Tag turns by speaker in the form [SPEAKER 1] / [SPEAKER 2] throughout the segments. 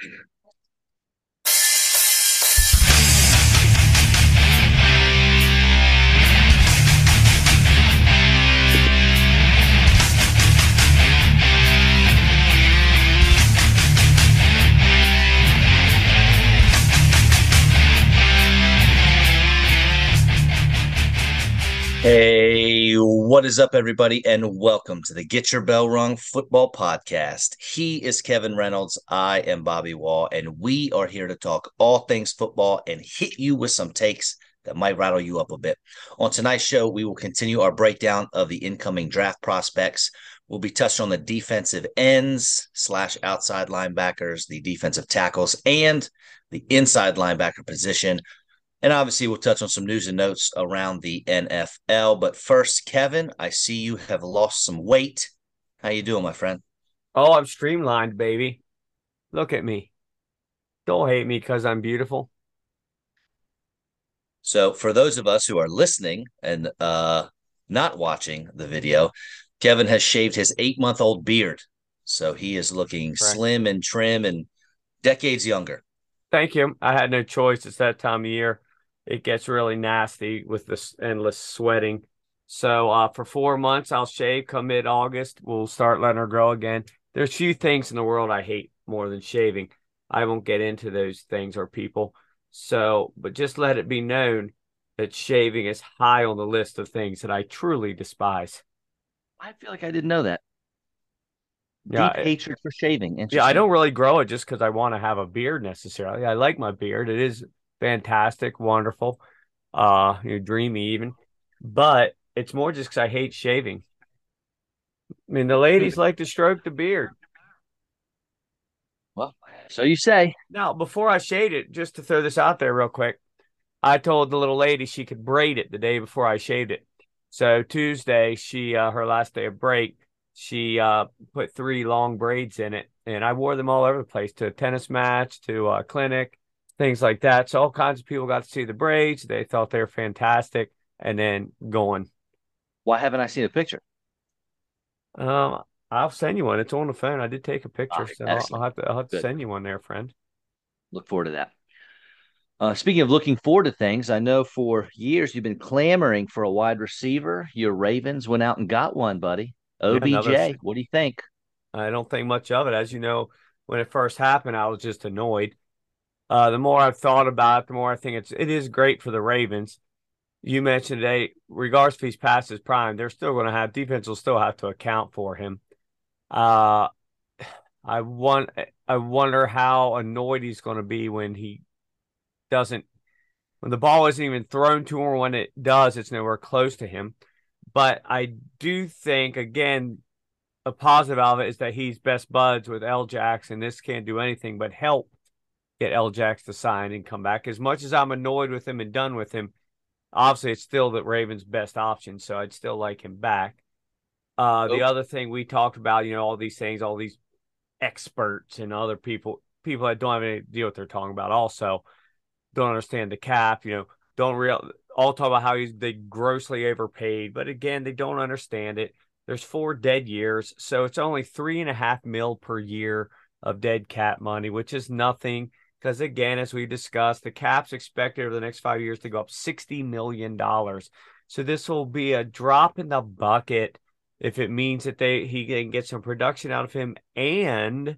[SPEAKER 1] Hey, what is up, everybody, and welcome to the Get Your Bell Rung Football Podcast. He is Kevin Reynolds. I am Bobby Wall, and we are here to talk all things football and hit you with some takes that might rattle you up a bit. On tonight's show, we will continue our breakdown of the incoming draft prospects. We'll be touching on the defensive ends slash outside linebackers, the defensive tackles, and the inside linebacker position. And obviously, we'll touch on some news and notes around the NFL. But first, Kevin, I see you have lost some weight. How you doing, my friend?
[SPEAKER 2] Oh, I'm streamlined, baby. Look at me. Don't hate me because I'm beautiful.
[SPEAKER 1] So, for those of us who are listening and uh, not watching the video, Kevin has shaved his eight month old beard. So he is looking right. slim and trim and decades younger.
[SPEAKER 2] Thank you. I had no choice. It's that time of year it gets really nasty with this endless sweating. So uh, for four months, I'll shave. Come mid August, we'll start letting her grow again. There's few things in the world I hate more than shaving. I won't get into those things or people. So, but just let it be known that shaving is high on the list of things that I truly despise.
[SPEAKER 1] I feel like I didn't know that. Yeah, Deep hatred for shaving.
[SPEAKER 2] Yeah, I don't really grow it just because I want to have a beard necessarily. I like my beard. It is fantastic, wonderful, uh, you know, dreamy even. But it's more just because I hate shaving. I mean, the ladies like to stroke the beard.
[SPEAKER 1] Well, so you say.
[SPEAKER 2] Now, before I shaved it, just to throw this out there real quick, I told the little lady she could braid it the day before I shaved it. So Tuesday, she uh, her last day of break, she uh, put three long braids in it, and I wore them all over the place to a tennis match, to a clinic, things like that. So all kinds of people got to see the braids. They thought they were fantastic, and then going.
[SPEAKER 1] Why haven't I seen a picture?
[SPEAKER 2] Um, I'll send you one. It's on the phone. I did take a picture, right, so I'll, I'll, have to I'll have to send you one there, friend.
[SPEAKER 1] Look forward to that. Uh, speaking of looking forward to things, I know for years you've been clamoring for a wide receiver. Your Ravens went out and got one, buddy. OBJ. Yeah, another... What do you think?
[SPEAKER 2] I don't think much of it. As you know, when it first happened, I was just annoyed uh, the more I've thought about it, the more I think it's it is great for the Ravens. You mentioned today, regardless if he's past his prime, they're still going to have defense will still have to account for him. Uh, I want I wonder how annoyed he's going to be when he doesn't when the ball isn't even thrown to him. When it does, it's nowhere close to him. But I do think again, a positive out of it is that he's best buds with L. Jackson. This can't do anything but help get L. Jax to sign and come back. As much as I'm annoyed with him and done with him, obviously it's still the Ravens' best option, so I'd still like him back. Uh, the other thing we talked about, you know, all these things, all these experts and other people, people that don't have any idea what they're talking about, also don't understand the cap. You know, don't real all talk about how he's they grossly overpaid, but again, they don't understand it. There's four dead years, so it's only three and a half mil per year of dead cap money, which is nothing because again, as we discussed, the cap's expected over the next five years to go up $60 million. So this will be a drop in the bucket if it means that they he can get some production out of him and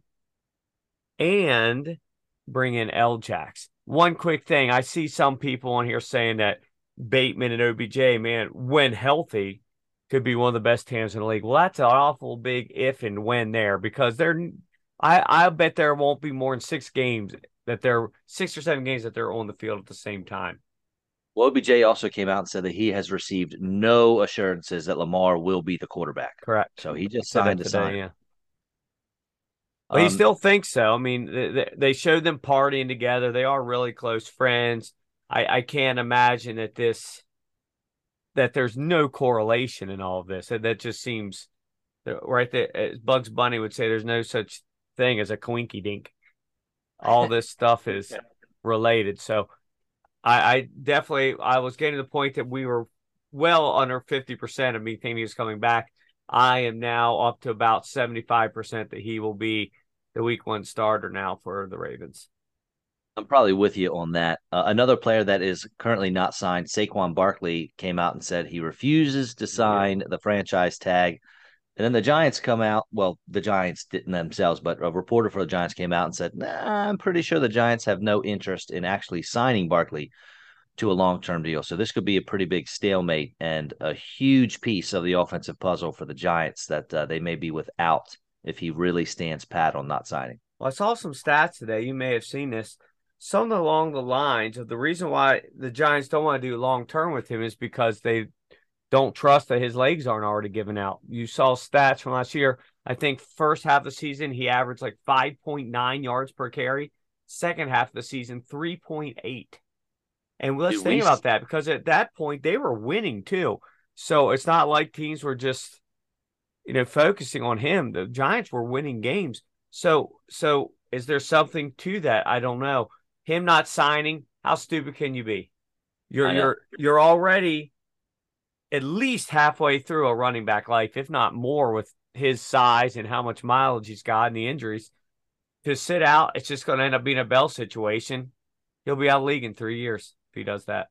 [SPEAKER 2] and bring in L Jax. One quick thing, I see some people on here saying that Bateman and OBJ, man, when healthy, could be one of the best teams in the league. Well, that's an awful big if and when there because they're I I bet there won't be more than six games that they're six or seven games that they're on the field at the same time.
[SPEAKER 1] Well, OBJ also came out and said that he has received no assurances that Lamar will be the quarterback.
[SPEAKER 2] Correct.
[SPEAKER 1] So he just signed today, sign. Yeah.
[SPEAKER 2] Um, he still thinks so. I mean, they, they showed them partying together. They are really close friends. I, I can't imagine that this that there's no correlation in all of this. That just seems right there. As Bugs Bunny would say, there's no such thing as a quinky dink all this stuff is related. So I, I, definitely I was getting to the point that we were well under 50% of me thinking he was coming back. I am now up to about 75% that he will be the week one starter now for the Ravens.
[SPEAKER 1] I'm probably with you on that. Uh, another player that is currently not signed, Saquon Barkley, came out and said he refuses to sign the franchise tag. And then the Giants come out. Well, the Giants didn't themselves, but a reporter for the Giants came out and said, nah, I'm pretty sure the Giants have no interest in actually signing Barkley to a long term deal. So this could be a pretty big stalemate and a huge piece of the offensive puzzle for the Giants that uh, they may be without if he really stands pat on not signing.
[SPEAKER 2] Well, I saw some stats today. You may have seen this. Something along the lines of the reason why the Giants don't want to do long term with him is because they don't trust that his legs aren't already given out. You saw stats from last year. I think first half of the season he averaged like 5.9 yards per carry. Second half of the season 3.8. And let's think about that because at that point they were winning too. So it's not like teams were just you know focusing on him. The Giants were winning games. So so is there something to that? I don't know. Him not signing, how stupid can you be? You're you're you're already at least halfway through a running back life, if not more, with his size and how much mileage he's got and the injuries. To sit out, it's just going to end up being a Bell situation. He'll be out of league in three years if he does that.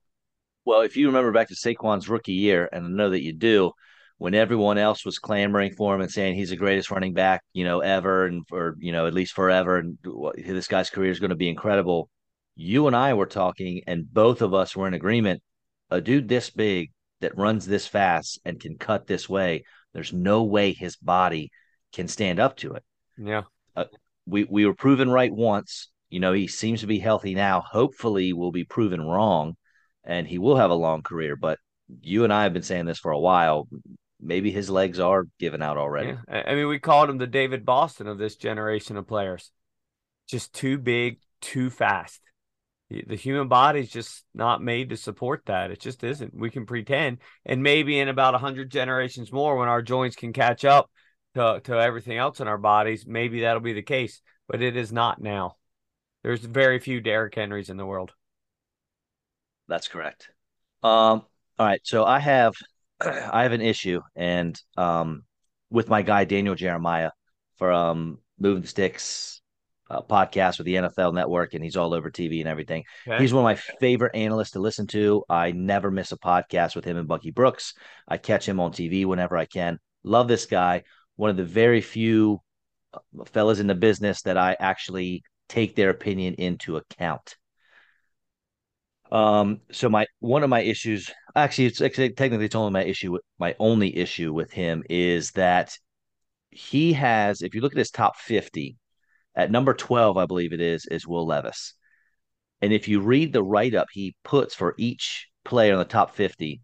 [SPEAKER 1] Well, if you remember back to Saquon's rookie year, and I know that you do, when everyone else was clamoring for him and saying he's the greatest running back, you know, ever, and for you know at least forever, and this guy's career is going to be incredible. You and I were talking, and both of us were in agreement. A dude this big that runs this fast and can cut this way, there's no way his body can stand up to it.
[SPEAKER 2] Yeah.
[SPEAKER 1] Uh, we we were proven right once. You know, he seems to be healthy now. Hopefully, we'll be proven wrong, and he will have a long career. But you and I have been saying this for a while. Maybe his legs are given out already.
[SPEAKER 2] Yeah. I mean, we called him the David Boston of this generation of players. Just too big, too fast the human body's just not made to support that. It just isn't. We can pretend, and maybe in about hundred generations more, when our joints can catch up to to everything else in our bodies, maybe that'll be the case. But it is not now. There's very few Derrick Henrys in the world.
[SPEAKER 1] That's correct. Um. All right. So I have, I have an issue, and um, with my guy Daniel Jeremiah from um, Moving the Sticks uh, podcast with the NFL Network, and he's all over TV and everything. Okay. He's one of my favorite analysts to listen to. I never miss a podcast with him and Bucky Brooks. I catch him on TV whenever I can. Love this guy. One of the very few uh, fellas in the business that I actually take their opinion into account. Um, so my one of my issues, actually, it's actually technically it's only my issue. My only issue with him is that he has, if you look at his top fifty, at number 12, I believe it is, is Will Levis. And if you read the write up he puts for each player in the top 50,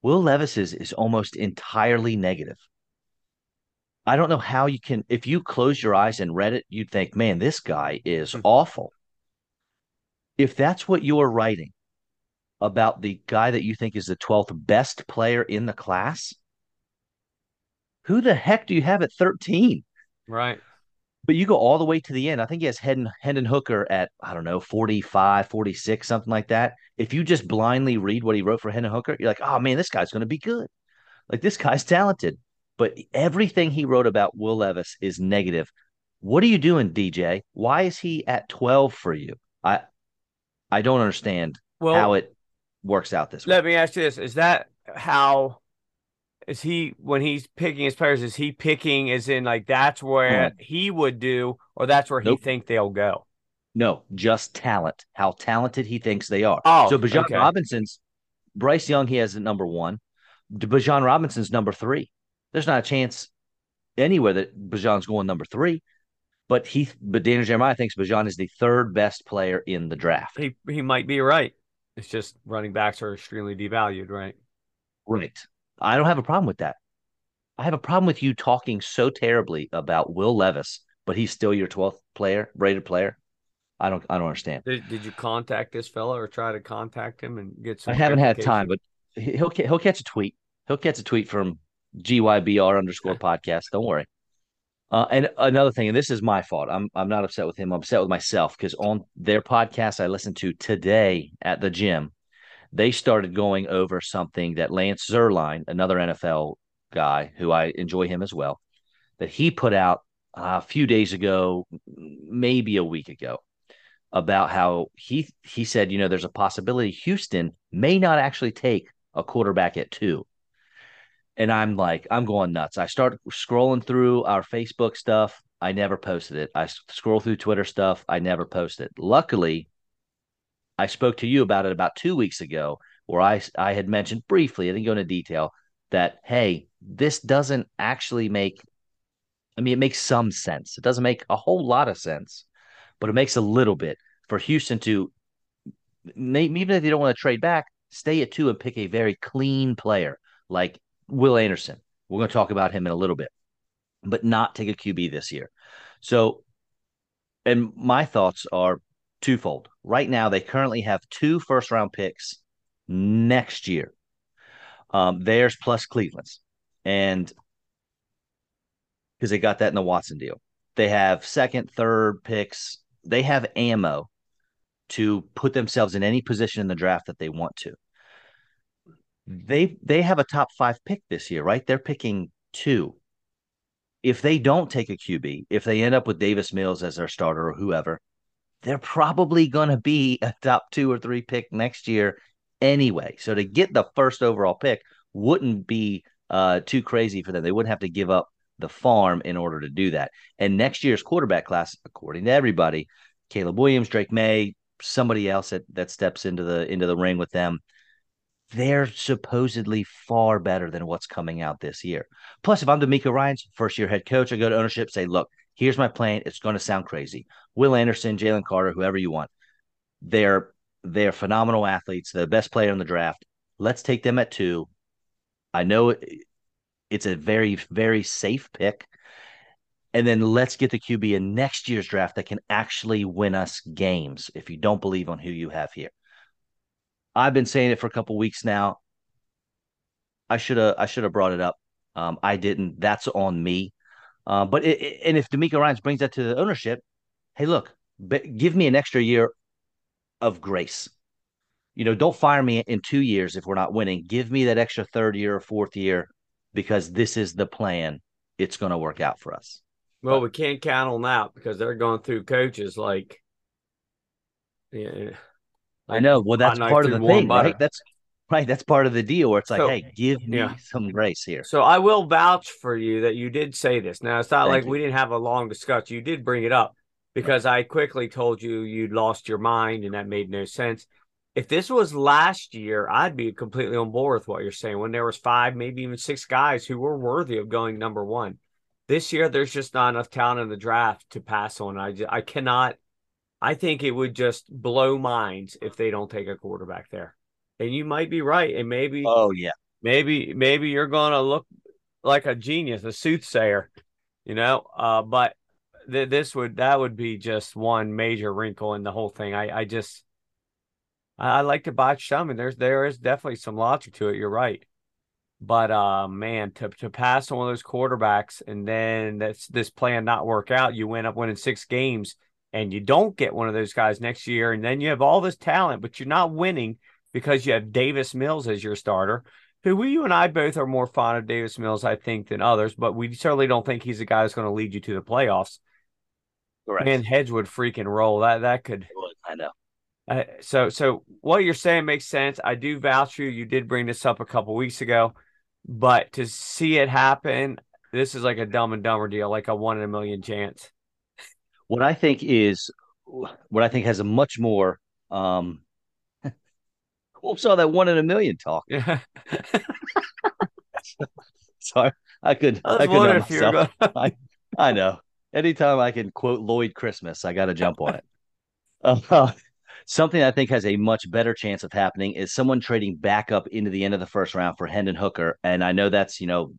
[SPEAKER 1] Will Levis is, is almost entirely negative. I don't know how you can, if you close your eyes and read it, you'd think, man, this guy is hmm. awful. If that's what you're writing about the guy that you think is the 12th best player in the class, who the heck do you have at 13?
[SPEAKER 2] Right.
[SPEAKER 1] But you go all the way to the end. I think he has Hendon, Hendon Hooker at, I don't know, 45, 46, something like that. If you just blindly read what he wrote for Hendon Hooker, you're like, oh man, this guy's going to be good. Like this guy's talented. But everything he wrote about Will Levis is negative. What are you doing, DJ? Why is he at 12 for you? I I don't understand well, how it works out this
[SPEAKER 2] way. Let me ask you this. Is that how is he when he's picking his players? Is he picking as in like that's where mm. he would do, or that's where nope. he think they'll go?
[SPEAKER 1] No, just talent. How talented he thinks they are. Oh, so Bijan okay. Robinson's Bryce Young. He has a number one. Bijan Robinson's number three. There's not a chance anywhere that Bijan's going number three. But he, but Daniel Jeremiah thinks Bijan is the third best player in the draft.
[SPEAKER 2] He he might be right. It's just running backs are extremely devalued, right?
[SPEAKER 1] Right. I don't have a problem with that. I have a problem with you talking so terribly about Will Levis, but he's still your 12th player, rated player. I don't I don't understand.
[SPEAKER 2] Did, did you contact this fellow or try to contact him and get some?
[SPEAKER 1] I haven't had time, but he'll he'll catch a tweet. He'll catch a tweet from GYBR underscore podcast. Don't worry. Uh, and another thing, and this is my fault. I'm I'm not upset with him. I'm upset with myself because on their podcast I listened to today at the gym, they started going over something that Lance Zierlein, another NFL guy who I enjoy him as well, that he put out a few days ago, maybe a week ago, about how he he said, you know, there's a possibility Houston may not actually take a quarterback at two. And I'm like, I'm going nuts. I start scrolling through our Facebook stuff. I never posted it. I scroll through Twitter stuff. I never posted. It. Luckily, I spoke to you about it about two weeks ago, where I I had mentioned briefly, I didn't go into detail, that hey, this doesn't actually make. I mean, it makes some sense. It doesn't make a whole lot of sense, but it makes a little bit for Houston to, even if they don't want to trade back, stay at two and pick a very clean player like Will Anderson. We're going to talk about him in a little bit, but not take a QB this year. So, and my thoughts are twofold. Right now, they currently have two first round picks next year. Um, theirs plus Cleveland's. And because they got that in the Watson deal. They have second, third picks. They have ammo to put themselves in any position in the draft that they want to. They they have a top five pick this year, right? They're picking two. If they don't take a QB, if they end up with Davis Mills as their starter or whoever, they're probably going to be a top two or three pick next year anyway. So to get the first overall pick wouldn't be uh, too crazy for them. They wouldn't have to give up the farm in order to do that. And next year's quarterback class, according to everybody, Caleb Williams, Drake Maye, somebody else that that steps into the into the ring with them they're supposedly far better than what's coming out this year. Plus, if I'm DeMeco Ryans first year head coach, I go to ownership, say, look, here's my plan. It's going to sound crazy. Will Anderson, Jalen Carter, whoever you want, they're they're phenomenal athletes. They're the best player in the draft. Let's take them at two. I know it's a very very safe pick and then let's get the QB in next year's draft that can actually win us games if you don't believe on who you have here. I've been saying it for a couple weeks now. I should have I should have brought it up. Um, I didn't. That's on me. Uh, but it, and if DeMeco Ryans brings that to the ownership, hey, look, give me an extra year of grace. You know, don't fire me in two years if we're not winning. Give me that extra third year or fourth year because this is the plan. It's going to work out for us.
[SPEAKER 2] Well, we can't count on that because they're going through coaches like,
[SPEAKER 1] yeah. I know. Well, that's part of the thing, butter. right? That's right. That's part of the deal where it's like, so, hey, give me yeah. some grace here.
[SPEAKER 2] So I will vouch for you that you did say this. Now it's not Thank like you. we didn't have a long discussion. You did bring it up because I quickly told you you'd lost your mind and that made no sense. If this was last year, I'd be completely on board with what you're saying. When there was five, maybe even six guys who were worthy of going number one this year there's just not enough talent in the draft to pass on. I just, I cannot. I think it would just blow minds if they don't take a quarterback there. And you might be right. And maybe
[SPEAKER 1] oh yeah,
[SPEAKER 2] maybe maybe you're gonna look like a genius, a soothsayer, you know. Uh, but th- this would that would be just one major wrinkle in the whole thing. I I just I, I like to botch some, and there's there is definitely some logic to it. You're right. But uh, man, to to pass on one of those quarterbacks and then that's this plan not work out, you end up winning six games and you don't get one of those guys next year, and then you have all this talent, but you're not winning because you have Davis Mills as your starter. Who we, you and I both are more fond of Davis Mills, I think, than others, but we certainly don't think he's a guy that's going to lead you to the playoffs. Correct. And heads would freaking roll. That that could.
[SPEAKER 1] I know.
[SPEAKER 2] Uh, so so what you're saying makes sense. I do vouch you. You did bring this up a couple weeks ago. But to see it happen, this is like a dumb and dumber deal, like a one in a million chance.
[SPEAKER 1] What I think is what I think has a much more um whoops all that one in a million talk. Yeah. Sorry, I could I, I could if. Gonna... I, I know. Anytime I can quote Lloyd Christmas, I gotta jump on it. Uh, Something I think has a much better chance of happening is someone trading back up into the end of the first round for Hendon Hooker. And I know that's, you know,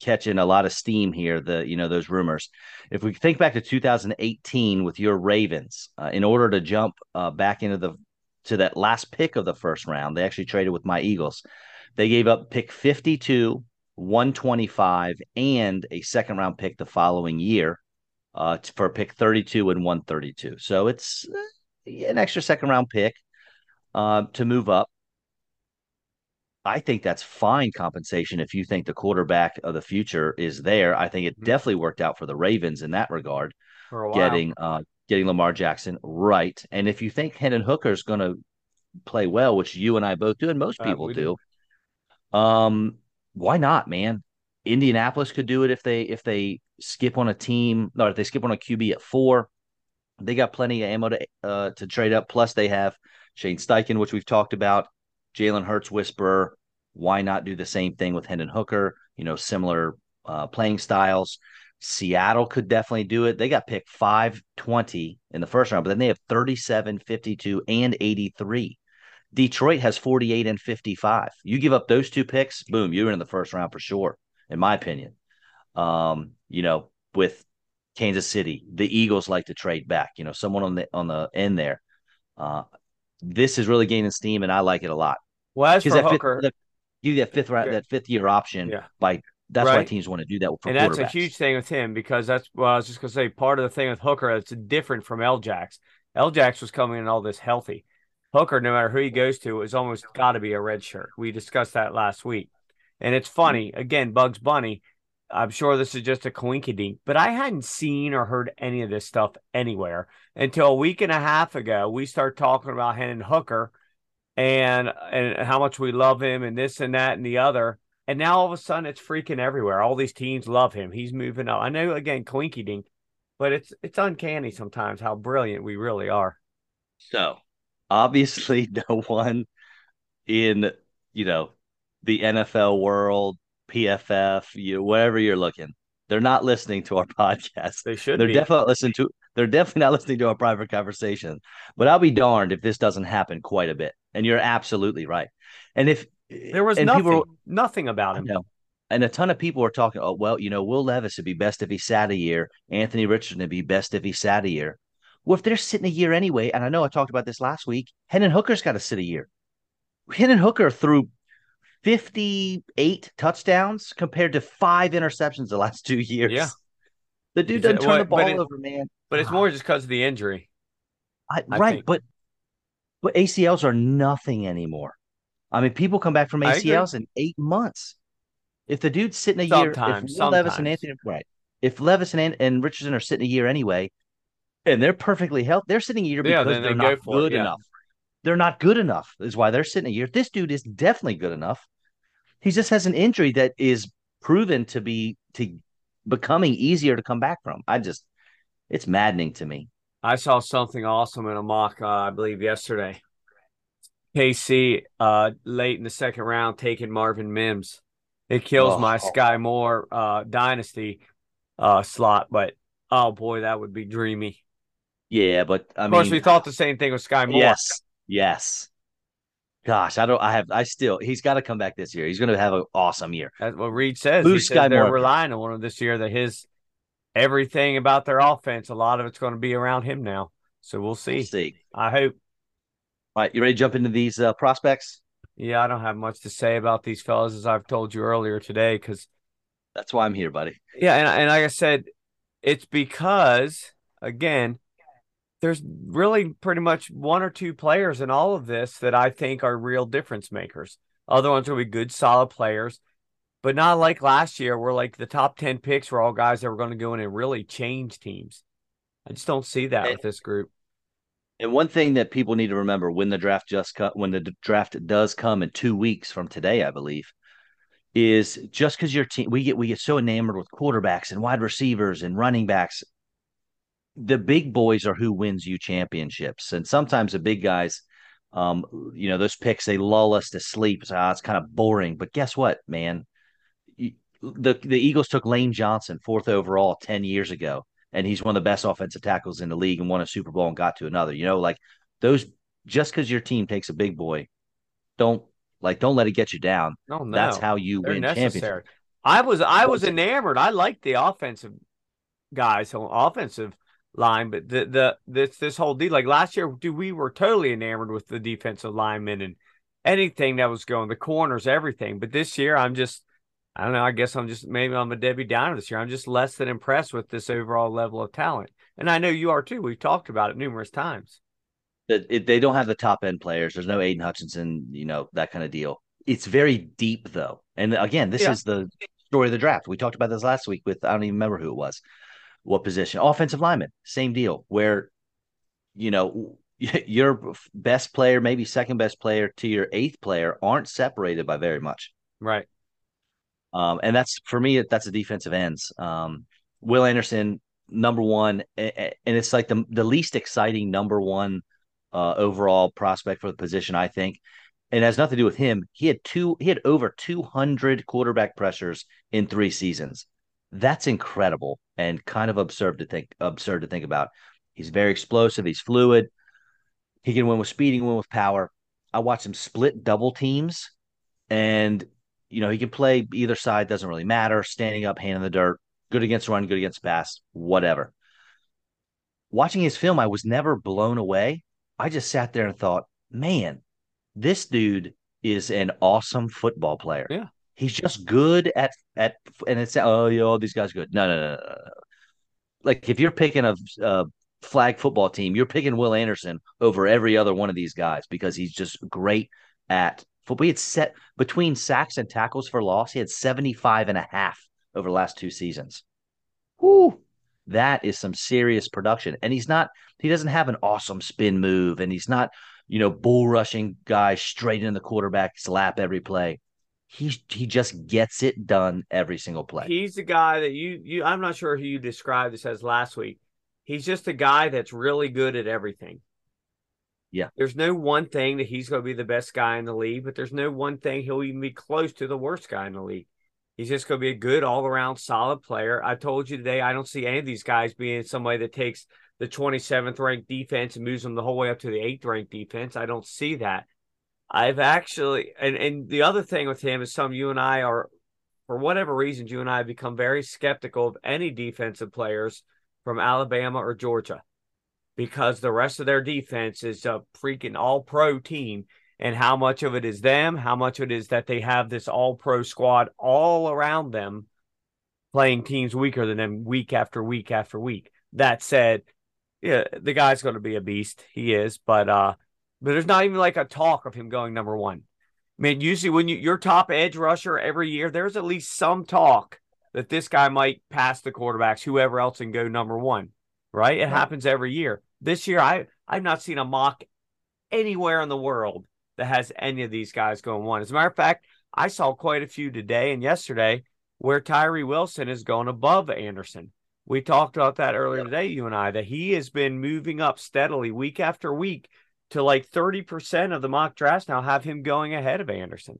[SPEAKER 1] catching a lot of steam here, the, you know, those rumors. If we think back to 2018 with your Ravens, uh, in order to jump uh, back into the, to that last pick of the first round, they actually traded with my Eagles. They gave up pick 52, 125, and a second round pick the following year uh, for pick 32 and 132. So it's eh, an extra second round pick uh, to move up. I think that's fine compensation if you think the quarterback of the future is there. I think it mm-hmm. definitely worked out for the Ravens in that regard, getting uh, getting Lamar Jackson right. And if you think Hendon Hooker is going to play well, which you and I both do, and most uh, people do, do, um, why not, man? Indianapolis could do it if they if they skip on a team or if they skip on a QB at four. They got plenty of ammo to uh, to trade up. Plus, they have Shane Steichen, which we've talked about. Jalen Hurts whisperer. Why not do the same thing with Hendon Hooker? You know, similar uh, playing styles. Seattle could definitely do it. They got picked 520 in the first round, but then they have 37, 52, and 83. Detroit has 48 and 55. You give up those two picks, boom, you're in the first round for sure, in my opinion. Um, you know, with Kansas City, the Eagles like to trade back, you know, someone on the on the end there. Uh, this is really gaining steam, and I like it a lot.
[SPEAKER 2] Well, as for that Hooker,
[SPEAKER 1] fifth, you get fifth round, that fifth year option
[SPEAKER 2] yeah.
[SPEAKER 1] by that's right. why teams want to do that.
[SPEAKER 2] and that's a huge thing with him because that's well, I was just gonna say part of the thing with Hooker that's different from L-Jax. L-Jax was coming in all this healthy. Hooker, no matter who he goes to, is almost got to be a red shirt. We discussed that last week, and it's funny mm-hmm. again. Bugs Bunny. I'm sure this is just a coinkydink, but I hadn't seen or heard any of this stuff anywhere until a week and a half ago. We start talking about Hendon Hooker and and how much we love him and this and that and the other. And now all of a sudden it's freaking everywhere. All these teams love him. He's moving up. I know again, Coinky Dink, but it's it's uncanny sometimes how brilliant we really are.
[SPEAKER 1] So obviously no one in you know the NFL world, PFF, you wherever you're looking, they're not listening to our podcast.
[SPEAKER 2] They should.
[SPEAKER 1] They're
[SPEAKER 2] be.
[SPEAKER 1] definitely listening to. They're definitely not listening to our private conversation. But I'll be darned if this doesn't happen quite a bit. And you're absolutely right. And if
[SPEAKER 2] there was nothing, nothing about him.
[SPEAKER 1] and a ton of people were talking. Oh well, you know, Will Levis would be best if he sat a year. Anthony Richardson would be best if he sat a year. Well, if they're sitting a year anyway, and I know I talked about this last week, Hendon Hooker's got to sit a year. Hendon Hooker threw 58 touchdowns compared to five interceptions the last two years.
[SPEAKER 2] Yeah.
[SPEAKER 1] The dude doesn't turn well, the ball it, over, man.
[SPEAKER 2] But it's more just because of the injury.
[SPEAKER 1] I, I right, think. but but ACLs are nothing anymore. I mean, people come back from ACLs in eight months. If the dude's sitting a
[SPEAKER 2] sometimes,
[SPEAKER 1] year, if
[SPEAKER 2] sometimes.
[SPEAKER 1] Levis and Anthony, right? If Levis and, and Richardson are sitting a year anyway, and they're perfectly healthy, they're sitting a year because yeah, they're they not good it, yeah. enough. They're not good enough, is why they're sitting a year. This dude is definitely good enough. He just has an injury that is proven to be to becoming easier to come back from. I just, it's maddening to me.
[SPEAKER 2] I saw something awesome in a mock, uh, I believe, yesterday. KC uh, late in the second round taking Marvin Mims. It kills oh, my. Skyy Moore uh, dynasty uh, slot, but oh boy, that would be dreamy.
[SPEAKER 1] Yeah, but I
[SPEAKER 2] of
[SPEAKER 1] mean,
[SPEAKER 2] course, we thought the same thing with Skyy Moore.
[SPEAKER 1] Yes, yes. Gosh, I don't. I have. I still. He's got to come back this year. He's going to have an awesome year.
[SPEAKER 2] That's what Reid says. Blue Sky says they're Moore. relying on him this year. That his everything about their offense, a lot of it's going to be around him now. So we'll see. We'll
[SPEAKER 1] see.
[SPEAKER 2] I hope.
[SPEAKER 1] All right, you ready to jump into these uh, prospects?
[SPEAKER 2] Yeah, I don't have much to say about these fellas, as I've told you earlier today, because
[SPEAKER 1] that's why I'm here, buddy.
[SPEAKER 2] Yeah, and and like I said, it's because again, there's really pretty much one or two players in all of this that I think are real difference makers. Other ones will be good, solid players, but not like last year where like the top 10 picks were all guys that were going to go in and really change teams. I just don't see that with this group.
[SPEAKER 1] And one thing that people need to remember when the draft just cut, when the draft does come in two weeks from today, I believe, is just because your team we get we get so enamored with quarterbacks and wide receivers and running backs. The big boys are who wins you championships, and sometimes the big guys, um, you know, those picks they lull us to sleep. So, oh, it's kind of boring, but guess what, man? The the Eagles took Lane Johnson fourth overall ten years ago and he's one of the best offensive tackles in the league and won a Super Bowl and got to another. You know, like those just because your team takes a big boy, don't like don't let it get you down.
[SPEAKER 2] No, no.
[SPEAKER 1] That's how you They're win championships.
[SPEAKER 2] I was I was enamored. I liked the offensive guys on offensive line, but the the this this whole deal like last year, dude, we were totally enamored with the defensive linemen and anything that was going, the corners, everything. But this year, I'm just I don't know. I guess I'm just maybe I'm a Debbie Downer this year. I'm just less than impressed with this overall level of talent, and I know you are too. We've talked about it numerous times.
[SPEAKER 1] It, they don't have the top end players. There's no Aidan Hutchinson, you know that kind of deal. it's very deep though. And again, this
[SPEAKER 2] Yeah.
[SPEAKER 1] is the story of the draft. We talked about this last week with I don't even remember who it was, what position. Offensive lineman, same deal. Where you know your best player, maybe second best player to your eighth player, aren't separated by very much.
[SPEAKER 2] Right.
[SPEAKER 1] Um, and that's for me, that's the defensive ends. Um, Will Anderson, number one, and it's like the the least exciting number one uh, overall prospect for the position, I think. And it has nothing to do with him. He had two, he had over 200 quarterback pressures in three seasons. That's incredible and kind of absurd to think absurd to think about. He's very explosive. He's fluid. He can win with speed. He can win with power. I watched him split double teams, and you know he can play either side. Doesn't really matter. Standing up, hand in the dirt. Good against run. Good against pass. Whatever. Watching his film, I was never blown away. I just sat there and thought, man, this dude is an awesome football player.
[SPEAKER 2] Yeah.
[SPEAKER 1] He's just good at at and it's oh yeah, all these guys good. No, no, no, no, no. Like if you're picking a, a flag football team, you're picking Will Anderson over every other one of these guys because he's just great at football. He had set between sacks and tackles for loss, he had 75 and a half over the last two seasons. Whoo, that is some serious production. And he's not, he doesn't have an awesome spin move and he's not, you know, bull rushing guys straight in the quarterback's lap every play. He he just gets it done every single play.
[SPEAKER 2] He's the guy that you you I'm not sure who you described this as last week. He's just a guy that's really good at everything.
[SPEAKER 1] Yeah.
[SPEAKER 2] There's no one thing that he's going to be the best guy in the league, but there's no one thing he'll even be close to the worst guy in the league. He's just going to be a good all around solid player. I told you today, I don't see any of these guys being somebody that takes the 27th ranked defense and moves them the whole way up to the eighth ranked defense. I don't see that. I've actually, and, and the other thing with him is some you and I are, for whatever reasons, you and I have become very skeptical of any defensive players from Alabama or Georgia because the rest of their defense is a freaking all pro team. And how much of it is them? How much of it is that they have this all pro squad all around them playing teams weaker than them week after week after week? That said, yeah, the guy's going to be a beast. He is, but uh, but there's not even like a talk of him going number one. I mean, usually when you your top edge rusher every year, there's at least some talk that this guy might pass the quarterbacks, whoever else, and go number one. Right? It
[SPEAKER 1] Right.
[SPEAKER 2] happens every year. This year, I I've not seen a mock anywhere in the world that has any of these guys going one. As a matter of fact, I saw quite a few today and yesterday where Tyree Wilson is going above Anderson. We talked about that earlier
[SPEAKER 1] Yeah.
[SPEAKER 2] today, you and I, that he has been moving up steadily week after week to like 30% of the mock drafts now have him going ahead of Anderson.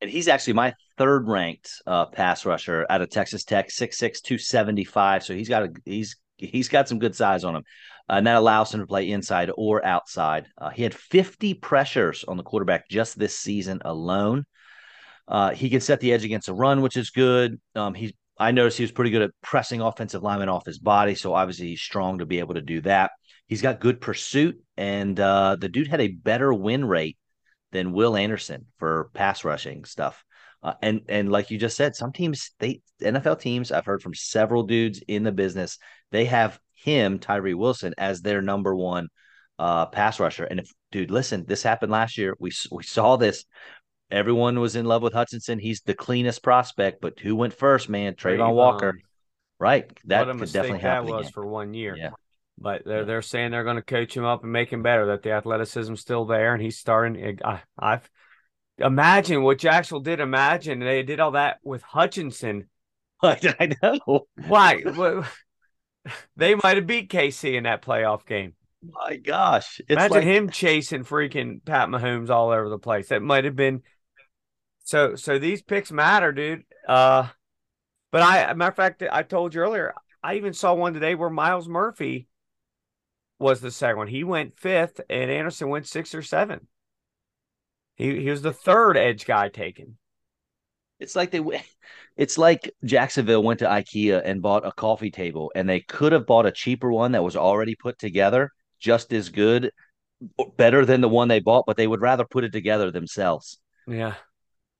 [SPEAKER 1] and he's actually my third ranked uh, pass rusher out of Texas Tech, 6'6", 275. So he's got a he's he's got some good size on him, uh, and that allows him to play inside or outside. Uh, he had 50 pressures on the quarterback just this season alone. Uh, he can set the edge against a run, which is good. Um, he's I noticed he was pretty good at pressing offensive linemen off his body, so obviously he's strong to be able to do that. He's got good pursuit, and uh, the dude had a better win rate than Will Anderson for pass rushing stuff. Uh, and and like you just said, some teams they NFL teams I've heard from several dudes in the business they have him Tyree Wilson as their number one uh, pass rusher. And if dude, listen, this happened last year. We we saw this. Everyone was in love with Hutchinson. He's the cleanest prospect, but who went first, man? Travon Walker, right? That
[SPEAKER 2] what a
[SPEAKER 1] could definitely
[SPEAKER 2] that
[SPEAKER 1] happen
[SPEAKER 2] was
[SPEAKER 1] again.
[SPEAKER 2] for one year.
[SPEAKER 1] Yeah.
[SPEAKER 2] But they're they're saying they're going to coach him up and make him better. That the athleticism's still there, and he's starting. I, I've imagine what Jacksonville did. Imagine they did all that with Hutchinson.
[SPEAKER 1] I know.
[SPEAKER 2] Why? They might have beat KC in that playoff game.
[SPEAKER 1] My gosh, it's
[SPEAKER 2] Imagine
[SPEAKER 1] like
[SPEAKER 2] him chasing freaking Pat Mahomes all over the place. That might have been so. So these picks matter, dude. Uh, but I, matter of fact, I told you earlier. I even saw one today where Myles Murphy was the second one. He went fifth, and Anderson went sixth or seventh. He he was the third edge guy taken.
[SPEAKER 1] It's like they it's like Jacksonville went to IKEA and bought a coffee table and they could have bought a cheaper one that was already put together, just as good, better than the one they bought, but they would rather put it together themselves.
[SPEAKER 2] Yeah,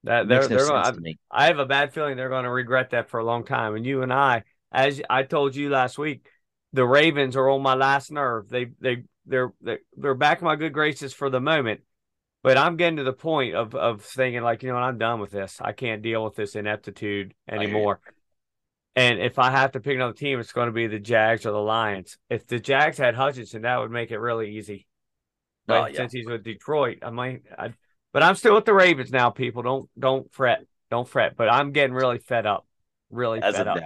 [SPEAKER 2] that they're
[SPEAKER 1] makes
[SPEAKER 2] they're going. I have a bad feeling they're going to regret that for a long time. And you and I, as I told you last week, the Ravens are on my last nerve. They they they're they're, they're back in my good graces for the moment. But I'm getting to the point of of thinking like, you know, what, I'm done with this. I can't deal with this ineptitude anymore. And if I have to pick another team, it's going to be the Jags or the Lions. If the Jags had Hutchinson, that would make it really easy. But oh, yeah. since he's with Detroit, I might. I, but I'm still with the Ravens now. People don't don't fret, don't fret. But I'm getting really fed up, really As fed up.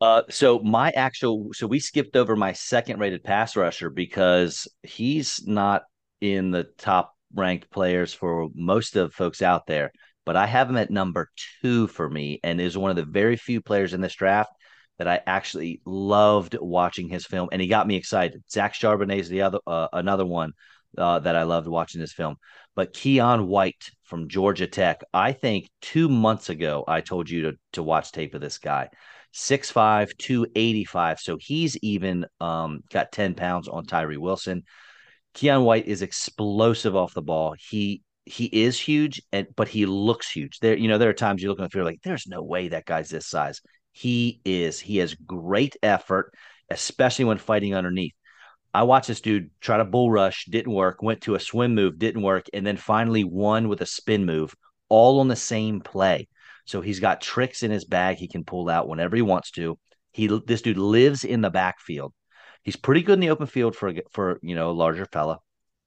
[SPEAKER 1] Uh, so my actual, so we skipped over my second rated pass rusher because he's not in the top ranked players for most of folks out there, but I have him at number two for me, and is one of the very few players in this draft that I actually loved watching his film, and he got me excited. Zach Charbonnet is the other, uh, another one uh, that I loved watching this film. But Keion White from Georgia Tech, I think two months ago I told you to to watch tape of this guy. 6'5, 285. So he's even um, got 10 pounds on Tyree Wilson. Keion White is explosive off the ball. He he is huge, and but he looks huge. There, you know, there are times you look on the field like, there's no way that guy's this size. He is. He has great effort, especially when fighting underneath. I watched this dude try to bull rush, didn't work, went to a swim move, didn't work, and then finally won with a spin move, all on the same play. So he's got tricks in his bag he can pull out whenever he wants to. He this dude lives in the backfield. He's pretty good in the open field for for you know a larger fella.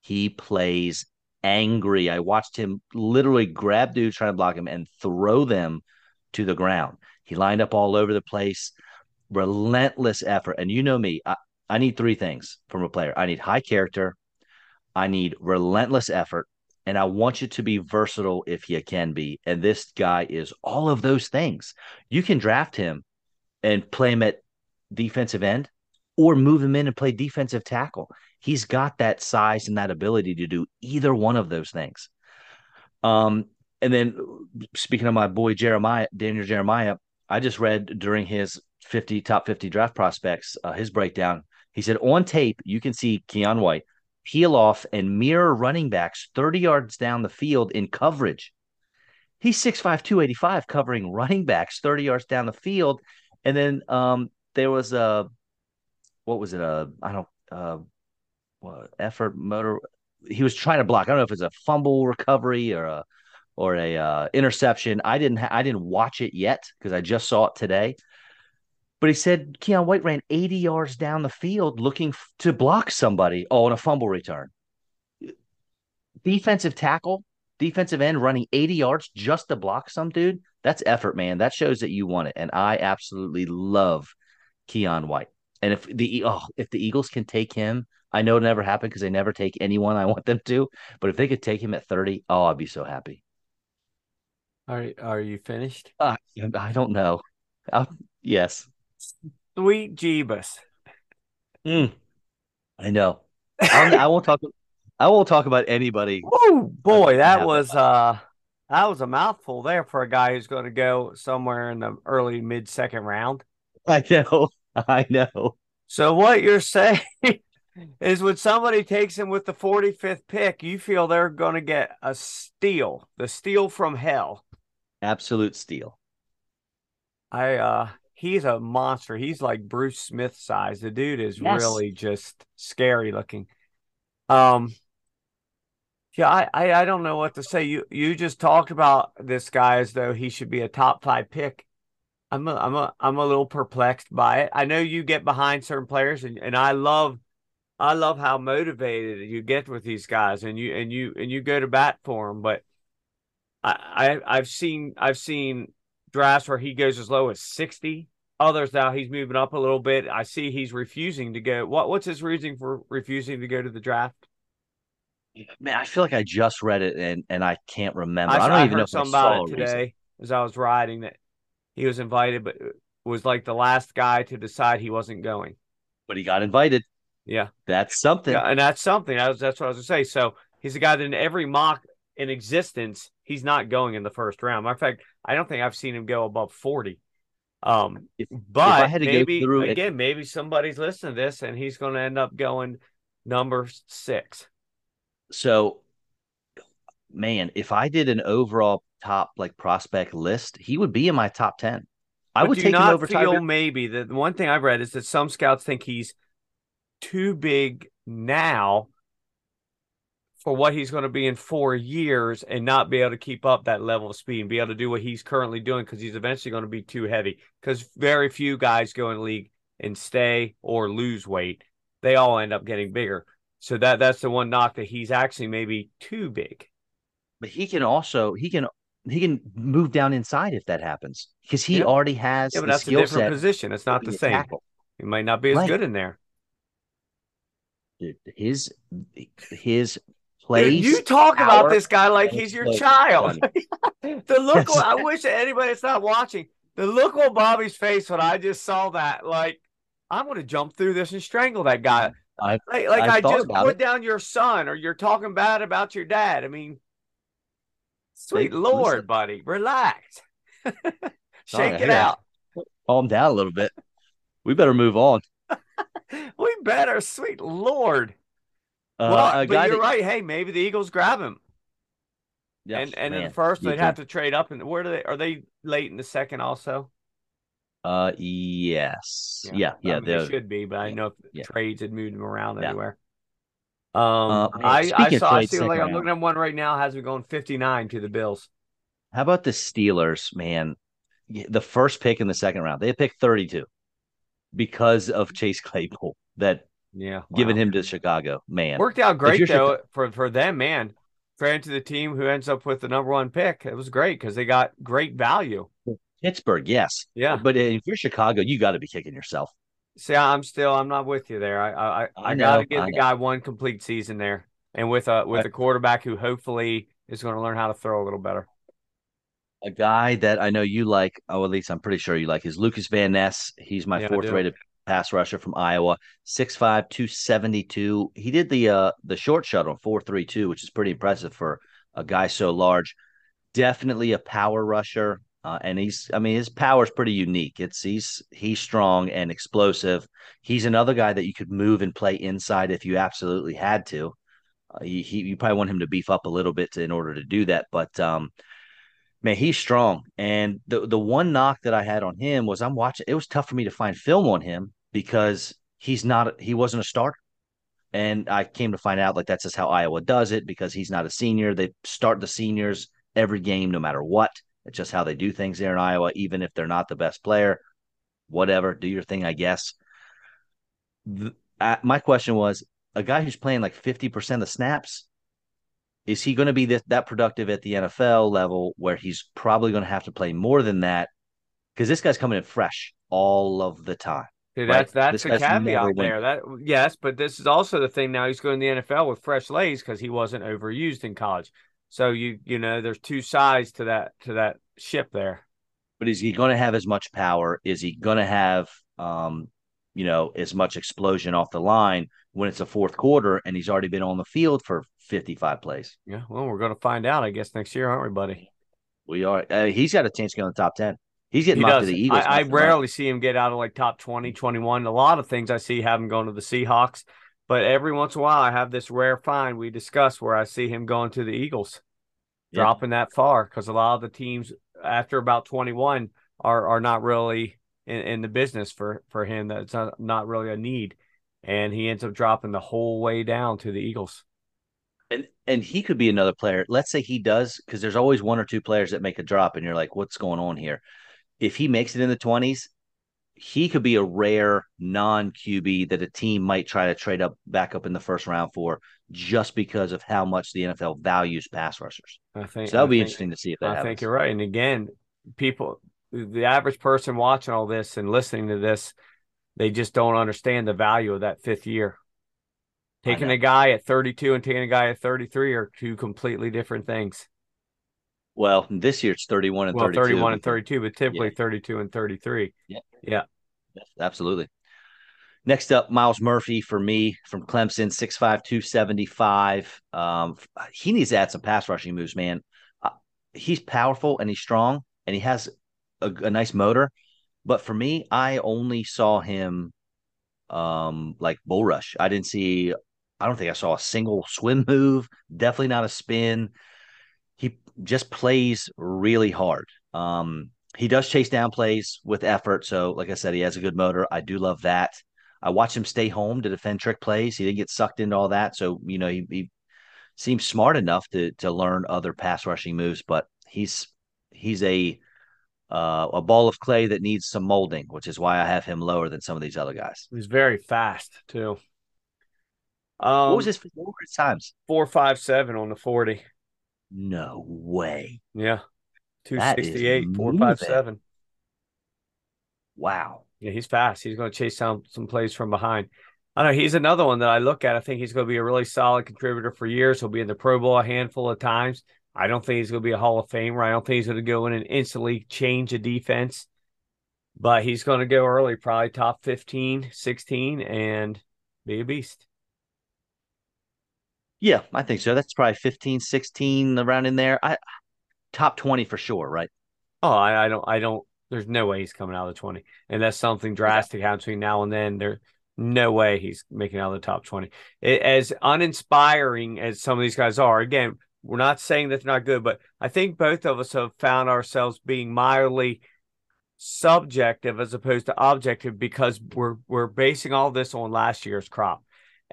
[SPEAKER 1] He plays angry. I watched him literally grab dudes trying to block him and throw them to the ground. He lined up all over the place, relentless effort. And you know me, I, I need three things from a player. I need high character, I need relentless effort, and I want you to be versatile if you can be. And this guy is all of those things. You can draft him and play him at defensive end or move him in and play defensive tackle. He's got that size and that ability to do either one of those things. Um, and then speaking of my boy Jeremiah, Daniel Jeremiah, I just read during his 50 top 50 draft prospects, uh, his breakdown. He said on tape, you can see Keion White peel off and mirror running backs 30 yards down the field in coverage. He's 6'5, 285, covering running backs 30 yards down the field. And then um, there was a, what was it? A, I don't, uh, what, effort motor. He was trying to block. I don't know if it's a fumble recovery or a, or a uh, interception. I didn't, ha- I didn't watch it yet because I just saw it today. But he said Keion White ran 80 yards down the field looking f- to block somebody oh, on a fumble return. Defensive tackle, defensive end running 80 yards just to block some dude. That's effort, man. That shows that you want it. And I absolutely love Keion White. And if the oh, if the Eagles can take him, I know it never happened because they never take anyone I want them to. But if they could take him at 30, oh, I'd be so happy.
[SPEAKER 2] Are are you finished?
[SPEAKER 1] Uh, I don't know. I'll, yes.
[SPEAKER 2] Sweet Jeebus.
[SPEAKER 1] Mm, I know. I'll, I won't talk. I won't talk about anybody.
[SPEAKER 2] Oh boy, that was uh that was a mouthful there for a guy who's going to go somewhere in the early mid second round.
[SPEAKER 1] I know. I know.
[SPEAKER 2] So what you're saying is when somebody takes him with the 45th pick, you feel they're going to get a steal, the steal from hell.
[SPEAKER 1] Absolute steal.
[SPEAKER 2] I uh he's a monster. He's like Bruce Smith size. The dude is yes. really just scary looking. Um yeah, I, I, I don't know what to say. You you just talked about this guy as though he should be a top five pick. I'm a, I'm a I'm a little perplexed by it. I know you get behind certain players and, and I love I love how motivated you get with these guys and you and you and you go to bat for them, but I, I I've seen I've seen drafts where he goes as low as 60 others now he's moving up a little bit i see he's refusing to go what what's his reason for refusing to go to the draft
[SPEAKER 1] man i feel like i just read it and and i can't remember i, I don't I even know something about it today reason.
[SPEAKER 2] as i was writing that he was invited but was like the last guy to decide he wasn't going
[SPEAKER 1] but he got invited
[SPEAKER 2] yeah
[SPEAKER 1] that's something
[SPEAKER 2] yeah, and that's something that's, that's what i was gonna say so he's a guy that in every mock in existence he's not going in the first round. Matter of fact, I don't think I've seen him go above 40. Um, if, but if maybe again, maybe somebody's listening to this and he's going to end up going number six.
[SPEAKER 1] So, man, if I did an overall top like prospect list, he would be in my top 10. I
[SPEAKER 2] but
[SPEAKER 1] would take
[SPEAKER 2] him
[SPEAKER 1] over
[SPEAKER 2] feel Tiger. maybe the one thing I've read is that some scouts think he's too big now for what he's going to be in four years and not be able to keep up that level of speed and be able to do what he's currently doing because he's eventually going to be too heavy. Because very few guys go in the league and stay or lose weight. They all end up getting bigger. So that that's the one knock that he's actually maybe too big.
[SPEAKER 1] But he can also he can he can move down inside if that happens because he
[SPEAKER 2] Yeah.
[SPEAKER 1] already has
[SPEAKER 2] Yeah, but that's a different position. It's not the same.
[SPEAKER 1] tackle.
[SPEAKER 2] He might not be as
[SPEAKER 1] Right.
[SPEAKER 2] good in there.
[SPEAKER 1] Dude, His his
[SPEAKER 2] Dude,
[SPEAKER 1] place.
[SPEAKER 2] you talk about this guy like he's your child. the look. I wish anybody that's not watching, the look on Bobby's face when I just saw that, like, I'm gonna jump through this and strangle that guy.
[SPEAKER 1] I-
[SPEAKER 2] like like
[SPEAKER 1] I've
[SPEAKER 2] I just put
[SPEAKER 1] it.
[SPEAKER 2] down your son or you're talking bad about your dad. I mean, sweet lord,
[SPEAKER 1] listen.
[SPEAKER 2] buddy, relax. Shake it
[SPEAKER 1] yeah.
[SPEAKER 2] out.
[SPEAKER 1] calm down a little bit. We better move on.
[SPEAKER 2] We better, sweet lord.
[SPEAKER 1] Uh,
[SPEAKER 2] well, but you're
[SPEAKER 1] that-
[SPEAKER 2] right. Hey, maybe the Eagles grab him.
[SPEAKER 1] Yeah,
[SPEAKER 2] and and in the first
[SPEAKER 1] you
[SPEAKER 2] they'd
[SPEAKER 1] can-
[SPEAKER 2] have to trade up. And where do they are they late in the second also?
[SPEAKER 1] Uh, yes, yeah, yeah.
[SPEAKER 2] I mean, they should be, but I
[SPEAKER 1] yeah,
[SPEAKER 2] know if
[SPEAKER 1] yeah.
[SPEAKER 2] trades had moved them around
[SPEAKER 1] Yeah.
[SPEAKER 2] everywhere. Um,
[SPEAKER 1] Uh, man,
[SPEAKER 2] I I saw I see, like I'm
[SPEAKER 1] round.
[SPEAKER 2] looking at one right now has me going 59 to the Bills.
[SPEAKER 1] How about the Steelers, man? The first pick in the second round, they picked 32 because of Chase Claypool that
[SPEAKER 2] Yeah,
[SPEAKER 1] given
[SPEAKER 2] wow.
[SPEAKER 1] him to Chicago. Man,
[SPEAKER 2] worked out great though for for them, man. Credit to the team who ends up with the number one pick. It was great because they got great value.
[SPEAKER 1] Pittsburgh, yes,
[SPEAKER 2] Yeah.
[SPEAKER 1] but if you're Chicago, you got to be kicking yourself.
[SPEAKER 2] See, I'm still I'm not with you there. I I I,
[SPEAKER 1] I
[SPEAKER 2] I got to
[SPEAKER 1] know,
[SPEAKER 2] give
[SPEAKER 1] I
[SPEAKER 2] the guy one complete season there, and with a with a quarterback who hopefully is going to learn how to throw a little better.
[SPEAKER 1] A guy that I know you like, oh, at least I'm pretty sure you like, is Lucas Van Ness. He's my
[SPEAKER 2] Yeah,
[SPEAKER 1] fourth rated pass rusher from Iowa, 6'5, 272. He did the uh the short shuttle 432, which is pretty impressive for a guy so large. Definitely a power rusher. Uh, and he's I mean his power is pretty unique. It's he's he's strong and explosive. He's another guy that you could move and play inside if you absolutely had to. Uh, he, he you probably want him to beef up a little bit to, in order to do that, but um man, he's strong. And the the one knock that I had on him was I'm watching. It was tough for me to find film on him because he's not. He wasn't a starter. And I came to find out like that's just how Iowa does it because he's not a senior. They start the seniors every game, no matter what. It's just how they do things there in Iowa, even if they're not the best player. Whatever, do your thing, I guess. The, uh, my question was a guy who's playing like 50% of the snaps is he going to be that, that productive at the NFL level where he's probably going to have to play more than that? Because this guy's coming in fresh all of the time.
[SPEAKER 2] See,
[SPEAKER 1] Right.
[SPEAKER 2] that's that's
[SPEAKER 1] This
[SPEAKER 2] the caveat there. That yes, but this is also the thing. Now he's going to the NFL with fresh legs because he wasn't overused in college. So you you know, there's two sides to that to that ship there.
[SPEAKER 1] But is he going to have as much power? Is he going to have, um, you know, as much explosion off the line when it's a fourth quarter and he's already been on the field for 55 plays?
[SPEAKER 2] Yeah, well, we're going to find out, I guess, next year, aren't we, buddy?
[SPEAKER 1] We are. Uh, he's got a chance to go in the top 10. He's
[SPEAKER 2] He
[SPEAKER 1] getting mocked
[SPEAKER 2] does.
[SPEAKER 1] to the Eagles.
[SPEAKER 2] I, I
[SPEAKER 1] left and right.
[SPEAKER 2] rarely see him get out of like top 20, 21. A lot of things I see have him going to the Seahawks, but every once in a while I have this rare find we discuss where I see him going to the Eagles,
[SPEAKER 1] Yeah.
[SPEAKER 2] dropping that far because a lot of the teams after about 21 are are not really in, in the business for for him. That's not, not really a need, and he ends up dropping the whole way down to the Eagles.
[SPEAKER 1] and and he could be another player. Let's say he does, because there's always one or two players that make a drop, and you're like, what's going on here? If he makes it in the 20s, he could be a rare non QB that a team might try to trade up back up in the first round for, just because of how much the NFL values pass rushers.
[SPEAKER 2] I think
[SPEAKER 1] So that'll
[SPEAKER 2] I
[SPEAKER 1] be
[SPEAKER 2] think-
[SPEAKER 1] interesting to see if that
[SPEAKER 2] I
[SPEAKER 1] happens.
[SPEAKER 2] think you're right. And again, people, the average person watching all this and listening to this, they just don't understand the value of that fifth year. Taking a guy at 32 and taking a guy at 33 are two completely different things.
[SPEAKER 1] Well, this year it's 31 and
[SPEAKER 2] Well,
[SPEAKER 1] 32.
[SPEAKER 2] 31 and 32, but typically
[SPEAKER 1] Yeah.
[SPEAKER 2] 32 and 33.
[SPEAKER 1] Yeah, Yes, absolutely. Next up, Myles Murphy for me from Clemson, 6'5, 275. Um, he needs to add some pass rushing moves, man. Uh, he's powerful and he's strong and he has a, a nice motor. But for me, I only saw him um like bull rush. I didn't see, I don't think I saw a single swim move, definitely not a spin. Just plays really hard. Um, he does chase down plays with effort. So, like I said, he has a good motor. I do love that. I watched him stay home to defend trick plays. He didn't get sucked into all that. So, you know, he, he seems smart enough to to learn other pass rushing moves, but he's he's a uh, a ball of clay that needs some molding, which is why I have him lower than some of these other guys.
[SPEAKER 2] He's very fast too.
[SPEAKER 1] Um, what was his, what his times?
[SPEAKER 2] Four five seven on the forty.
[SPEAKER 1] No way.
[SPEAKER 2] Yeah, two sixty eight, four five seven.
[SPEAKER 1] Wow.
[SPEAKER 2] Yeah, he's fast. He's going to chase some some plays from behind. I know he's another one that I look at. I think he's going to be a really solid contributor for years. He'll be in the Pro Bowl a handful of times. I don't think he's going to be a Hall of Famer. I don't think he's going to go in and instantly change a defense, but he's going to go early, probably top 15, 16, and be a beast.
[SPEAKER 1] Yeah, I think so. That's probably 15, 16 around in there. I top 20 for sure, right?
[SPEAKER 2] Oh, I, I don't I don't there's no way he's coming out of the 20. Unless something drastic yeah. happens between now and then. There's no way he's making out of the top 20. It, as uninspiring as some of these guys are, again, we're not saying that they're not good, but I think both of us have found ourselves being mildly subjective as opposed to objective because we're we're basing all this on last year's crop.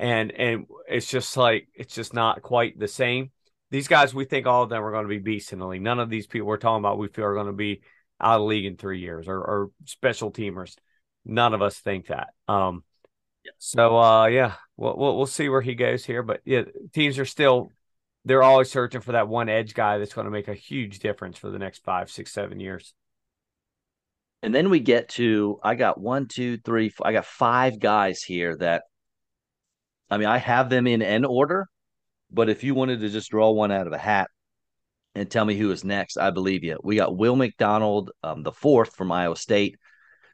[SPEAKER 2] And and it's just like it's just not quite the same. These guys, we think all of them are going to be beasts in the league. None of these people we're talking about we feel are going to be out of league in three years or, or special teamers. None of us think that. Um, so uh, yeah, we'll, we'll we'll see where he goes here, but yeah, teams are still they're always searching for that one edge guy that's going to make a huge difference for the next five, six, seven years.
[SPEAKER 1] And then we get to I got one, two, three, four, I got five guys here that I mean I have them in an order, but if you wanted to just draw one out of a hat, and tell me who is next. I believe you. We got Will McDonald, um, the fourth from Iowa State,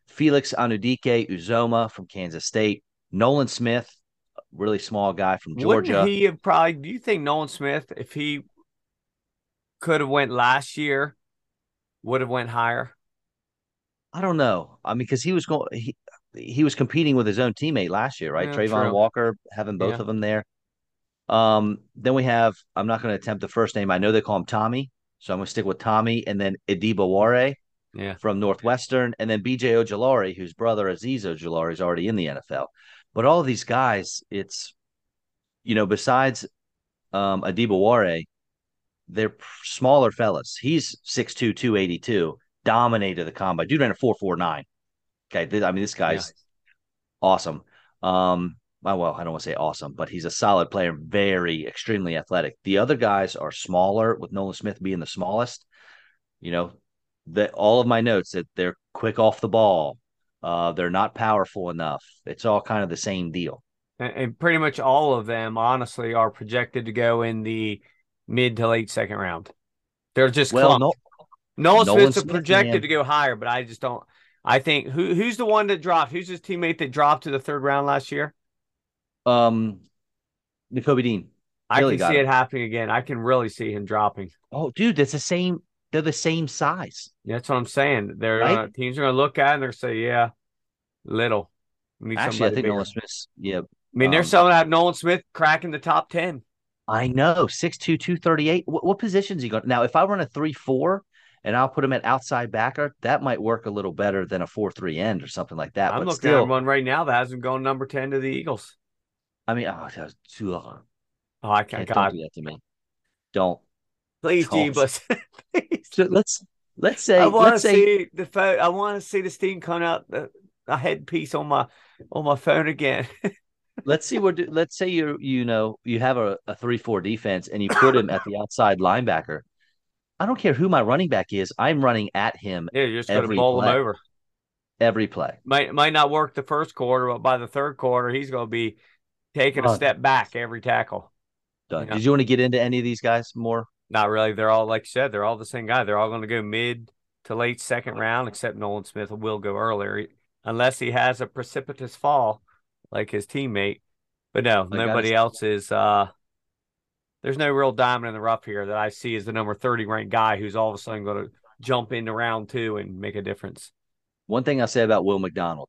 [SPEAKER 1] Felix Anudike-Uzomah from Kansas State, Nolan Smith, really small guy from Georgia.
[SPEAKER 2] Wouldn't he have probably? Do you think Nolan Smith, if he could have went last year, would have went higher?
[SPEAKER 1] I don't know. I mean, because he was going, he he was competing with his own teammate last year, right? Yeah, Travon true. Walker, having both yeah. of them there. Um, then we have, I'm not going to attempt the first name. I know they call him Tommy. So I'm going to stick with Tommy and then Adebawore
[SPEAKER 2] yeah.
[SPEAKER 1] from Northwestern. And then BJ Ojulari, whose brother Azeez Ojulari is already in the NFL. But all of these guys, it's, you know, besides um, Adebawore, they're smaller fellas. He's 6'2, 282, dominated the combine. Dude ran a 4'4'9. Okay. I mean, this guy's yeah. awesome. Um, well, I don't want to say awesome, but he's a solid player, very extremely athletic. The other guys are smaller, with Nolan Smith being the smallest. You know, that all of my notes that they're quick off the ball, uh, they're not powerful enough. It's all kind of the same deal.
[SPEAKER 2] And, and pretty much all of them, honestly, are projected to go in the mid to late second round. They're just well, no, Nolan, Nolan Smith's Smith, projected man. to go higher, but I just don't. I think who who's the one that dropped? Who's his teammate that dropped to the third round last year?
[SPEAKER 1] um Nakobe Dean.
[SPEAKER 2] I can see it happening again. I can really see him dropping.
[SPEAKER 1] Oh, dude, that's the same. They're the same size.
[SPEAKER 2] That's what I'm saying. They're right? uh, teams are going to look at it and they're say, "Yeah, little."
[SPEAKER 1] Actually, I think bigger. Nolan Smith. Yeah, I
[SPEAKER 2] mean, they're um, selling out Nolan Smith cracking the top ten.
[SPEAKER 1] I know 6'2", 238. What, what positions he got? Now, if I run a three four and I'll put him at outside backer, that might work a little better than a four three end or something like that.
[SPEAKER 2] I'm
[SPEAKER 1] but
[SPEAKER 2] looking
[SPEAKER 1] still,
[SPEAKER 2] at one right now that hasn't gone number ten to the Eagles.
[SPEAKER 1] I mean, oh, that was too long.
[SPEAKER 2] Oh, I can't.
[SPEAKER 1] Don't do that to me. Don't.
[SPEAKER 2] Please, Jeebus.
[SPEAKER 1] Please. Let's let's say.
[SPEAKER 2] I want
[SPEAKER 1] to
[SPEAKER 2] see the phone. I want to see the steam come out the a headpiece on my on my phone again.
[SPEAKER 1] let's see what. Let's say you you know you have a, a three four defense and you put him at the outside linebacker. I don't care who my running back is. I'm running at him.
[SPEAKER 2] Yeah, you're just going to bowl him over
[SPEAKER 1] every play.
[SPEAKER 2] Might might not work the first quarter, but by the third quarter, he's going to be taking a step back every tackle.
[SPEAKER 1] Done. You know? Did you want to get into any of these guys more?
[SPEAKER 2] Not really. They're all like you said. They're all the same guy. They're all going to go mid to late second round, except Nolan Smith will go earlier, unless he has a precipitous fall like his teammate. But no, nobody else is. uh There's no real diamond in the rough here that I see as the number thirty ranked guy who's all of a sudden going to jump into round two and make a difference.
[SPEAKER 1] One thing I say about Will McDonald,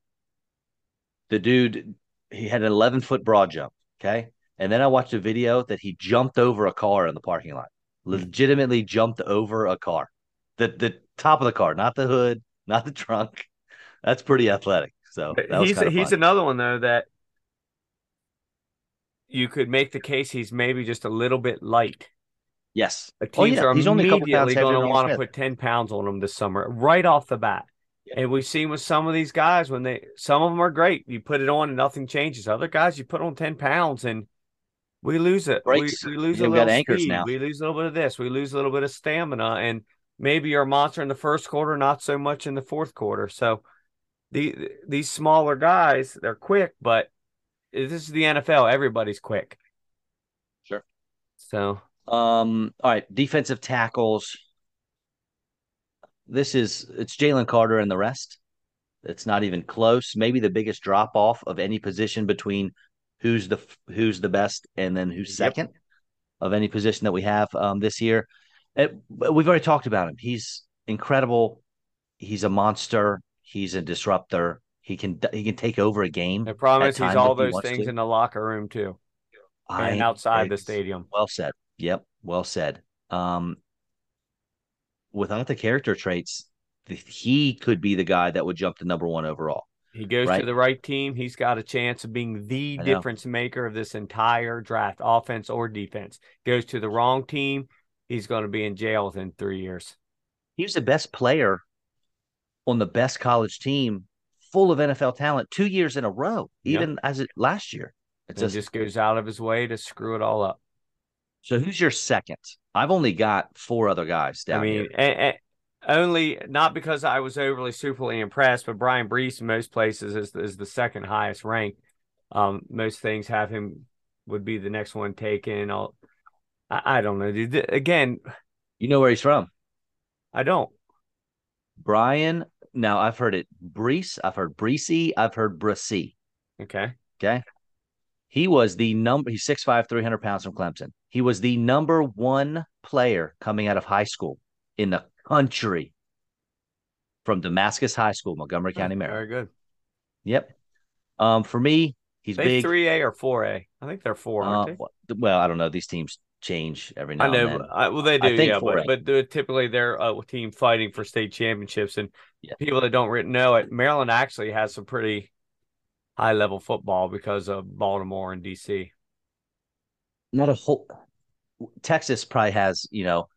[SPEAKER 1] the dude he had an 11 foot broad jump. Okay. And then I watched a video that he jumped over a car in the parking lot, legitimately jumped over a car, the, the top of the car, not the hood, not the trunk. That's pretty athletic. So
[SPEAKER 2] he's, he's another one though, that you could make the case he's maybe just a little bit light.
[SPEAKER 1] Yes.
[SPEAKER 2] The oh, teams
[SPEAKER 1] oh, yeah.
[SPEAKER 2] are
[SPEAKER 1] He's only
[SPEAKER 2] immediately
[SPEAKER 1] pounds
[SPEAKER 2] going to want to put 10 pounds on him this summer, right off the bat.
[SPEAKER 1] Yeah.
[SPEAKER 2] And we've seen with some of these guys when they, some of them are great. You put it on and nothing changes. Other guys, you put on 10 pounds and we lose it. We, we lose
[SPEAKER 1] You've
[SPEAKER 2] a little
[SPEAKER 1] anchors
[SPEAKER 2] speed.
[SPEAKER 1] now.
[SPEAKER 2] We lose a little bit of this. We lose a little bit of stamina. And maybe you're a monster in the first quarter, not so much in the fourth quarter. So the these smaller guys, they're quick, but this is the NFL. Everybody's quick.
[SPEAKER 1] Sure.
[SPEAKER 2] So
[SPEAKER 1] Um, all right, defensive tackles. This is it's Jalen Carter and the rest. It's not even close. Maybe the biggest drop off of any position between who's the who's the best and then who's
[SPEAKER 2] Yep.
[SPEAKER 1] second of any position that we have um, this year. It, we've already talked about him. He's incredible. He's a monster. He's a disruptor. He can he can take over a game. I
[SPEAKER 2] promise he's all
[SPEAKER 1] if he
[SPEAKER 2] those things
[SPEAKER 1] to.
[SPEAKER 2] in the locker room too, and
[SPEAKER 1] I-
[SPEAKER 2] outside the stadium.
[SPEAKER 1] Well said. Yep. Well said. Um, without the character traits, he could be the guy that would jump to number one overall.
[SPEAKER 2] He goes
[SPEAKER 1] Right.
[SPEAKER 2] to the right team. He's got a chance of being the difference maker of this entire draft, offense or defense. Goes to the wrong team, he's going to be in jail within three years.
[SPEAKER 1] He was the best player on the best college team, full of NFL talent, two years in a row, even as it last year.
[SPEAKER 2] It
[SPEAKER 1] just,
[SPEAKER 2] just goes out of his way to screw it all up.
[SPEAKER 1] so. Who's your second? I've only got four other guys down
[SPEAKER 2] I mean,
[SPEAKER 1] here.
[SPEAKER 2] a- a- only not because I was overly superly impressed, but Bryan Brees in most places is is the second highest ranked. Um, most things have him would be the next one taken. I'll, I, I don't know, dude. Again,
[SPEAKER 1] You know where he's from?
[SPEAKER 2] I don't.
[SPEAKER 1] Brian. Now I've heard it. Brees. I've heard Breesy. I've heard Brissy.
[SPEAKER 2] Okay,
[SPEAKER 1] Okay. He was the number, he's 6'5, 300 pounds from Clemson. He was the number one player coming out of high school in the country from Damascus High School, Montgomery County, Maryland.
[SPEAKER 2] very good.
[SPEAKER 1] Yep. Um, for me, he's big.
[SPEAKER 2] three A or four A? I think they're four,
[SPEAKER 1] Uh, well, I don't know. These teams change every now
[SPEAKER 2] I know.
[SPEAKER 1] and then.
[SPEAKER 2] I, well, they do, yeah.
[SPEAKER 1] 4A.
[SPEAKER 2] But but they're, typically they're a team fighting for state championships, and
[SPEAKER 1] Yeah.
[SPEAKER 2] people that don't know it, Maryland actually has some pretty high level football because of Baltimore and DC.
[SPEAKER 1] Not a whole. Texas probably has, you know,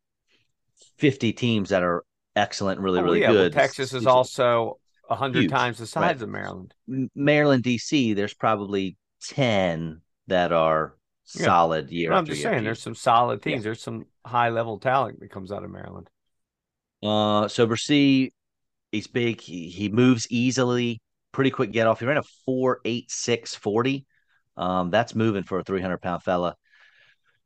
[SPEAKER 1] 50 teams that are excellent, really,
[SPEAKER 2] Oh,
[SPEAKER 1] really
[SPEAKER 2] yeah, well,
[SPEAKER 1] good.
[SPEAKER 2] Texas is also a hundred times the size of Maryland.
[SPEAKER 1] Maryland, DC, there's probably 10 that are
[SPEAKER 2] Yeah.
[SPEAKER 1] solid year
[SPEAKER 2] But I'm
[SPEAKER 1] after
[SPEAKER 2] just
[SPEAKER 1] year.
[SPEAKER 2] saying, there's some solid
[SPEAKER 1] Yeah.
[SPEAKER 2] There's some high level talent that comes out of Maryland.
[SPEAKER 1] Uh, so Brissy, he's big. He, he moves easily, pretty quick get off. He ran a four eight six forty. Um, that's moving for a 300 pound fella.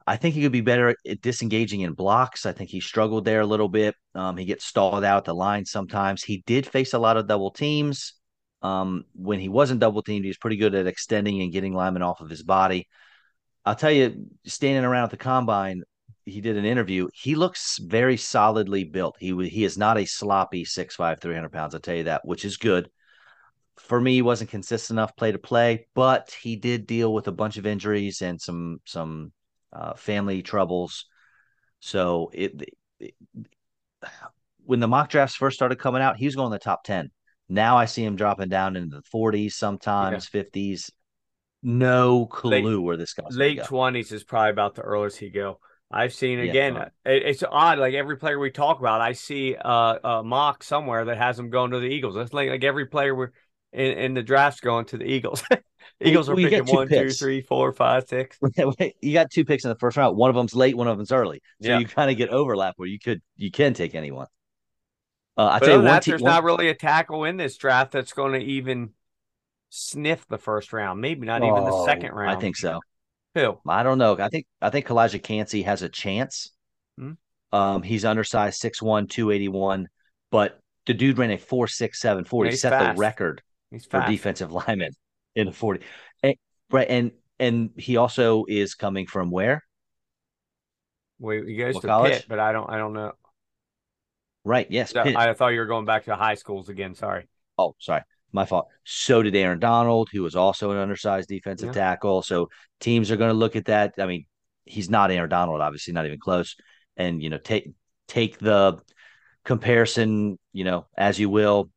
[SPEAKER 1] I think he could be better at disengaging in blocks. I think he struggled there a little bit. Um, he gets stalled out the line sometimes. He did face a lot of double teams. Um, when he wasn't double teamed, he was pretty good at extending and getting linemen off of his body. I'll tell you, standing around at the combine, he did an interview. He looks very solidly built. He he is not a sloppy 6'5", 300 pounds. I'll tell you that, which is good. For me, he wasn't consistent enough play to play, but he did deal with a bunch of injuries and some some uh, family troubles. So it, it- when the mock drafts first started coming out, he was going in the top ten. Now I see him dropping down into the forties, sometimes fifties. No clue where this guy's
[SPEAKER 2] Late twenties is probably about the earliest he go. I've seen again.
[SPEAKER 1] fine.
[SPEAKER 2] it- it's odd. Like every player we talk about, I see uh, a mock somewhere that has him going to the Eagles. It's like like every player we're in, in the draft's going to the Eagles. Eagles are
[SPEAKER 1] well, you got
[SPEAKER 2] picking
[SPEAKER 1] two
[SPEAKER 2] one, two,
[SPEAKER 1] picks.
[SPEAKER 2] three, four, five, six.
[SPEAKER 1] you got two picks in the first round. One of them's late, one of them's early. So
[SPEAKER 2] Yeah.
[SPEAKER 1] you kind of get overlap where you could you can take anyone. Uh, I
[SPEAKER 2] But
[SPEAKER 1] tell you one
[SPEAKER 2] that,
[SPEAKER 1] team.
[SPEAKER 2] there's not really a tackle in this draft that's going to even sniff the first round. Maybe not even the
[SPEAKER 1] Oh,
[SPEAKER 2] second round.
[SPEAKER 1] I think so.
[SPEAKER 2] Who?
[SPEAKER 1] I don't know. I think I think Calijah Kancey has a chance.
[SPEAKER 2] Hmm.
[SPEAKER 1] Um, he's undersized 6'1", 281, but the dude ran a 4'6", 40.
[SPEAKER 2] Yeah, he's
[SPEAKER 1] set
[SPEAKER 2] fast.
[SPEAKER 1] the record
[SPEAKER 2] He's
[SPEAKER 1] for
[SPEAKER 2] fast.
[SPEAKER 1] defensive lineman in the 40. And, right, and and he also is coming from where?
[SPEAKER 2] Wait, he goes
[SPEAKER 1] What
[SPEAKER 2] to
[SPEAKER 1] college?
[SPEAKER 2] Pitt, but I don't. I don't know.
[SPEAKER 1] Right, yes, Pitt.
[SPEAKER 2] I thought you were going back to high schools again. Sorry.
[SPEAKER 1] Oh, sorry. My fault. So did Aaron Donald, who was also an undersized defensive
[SPEAKER 2] Yeah.
[SPEAKER 1] tackle. So teams are going to look at that. I mean, he's not Aaron Donald, obviously, not even close. And you know, take take the comparison, you know, as you will.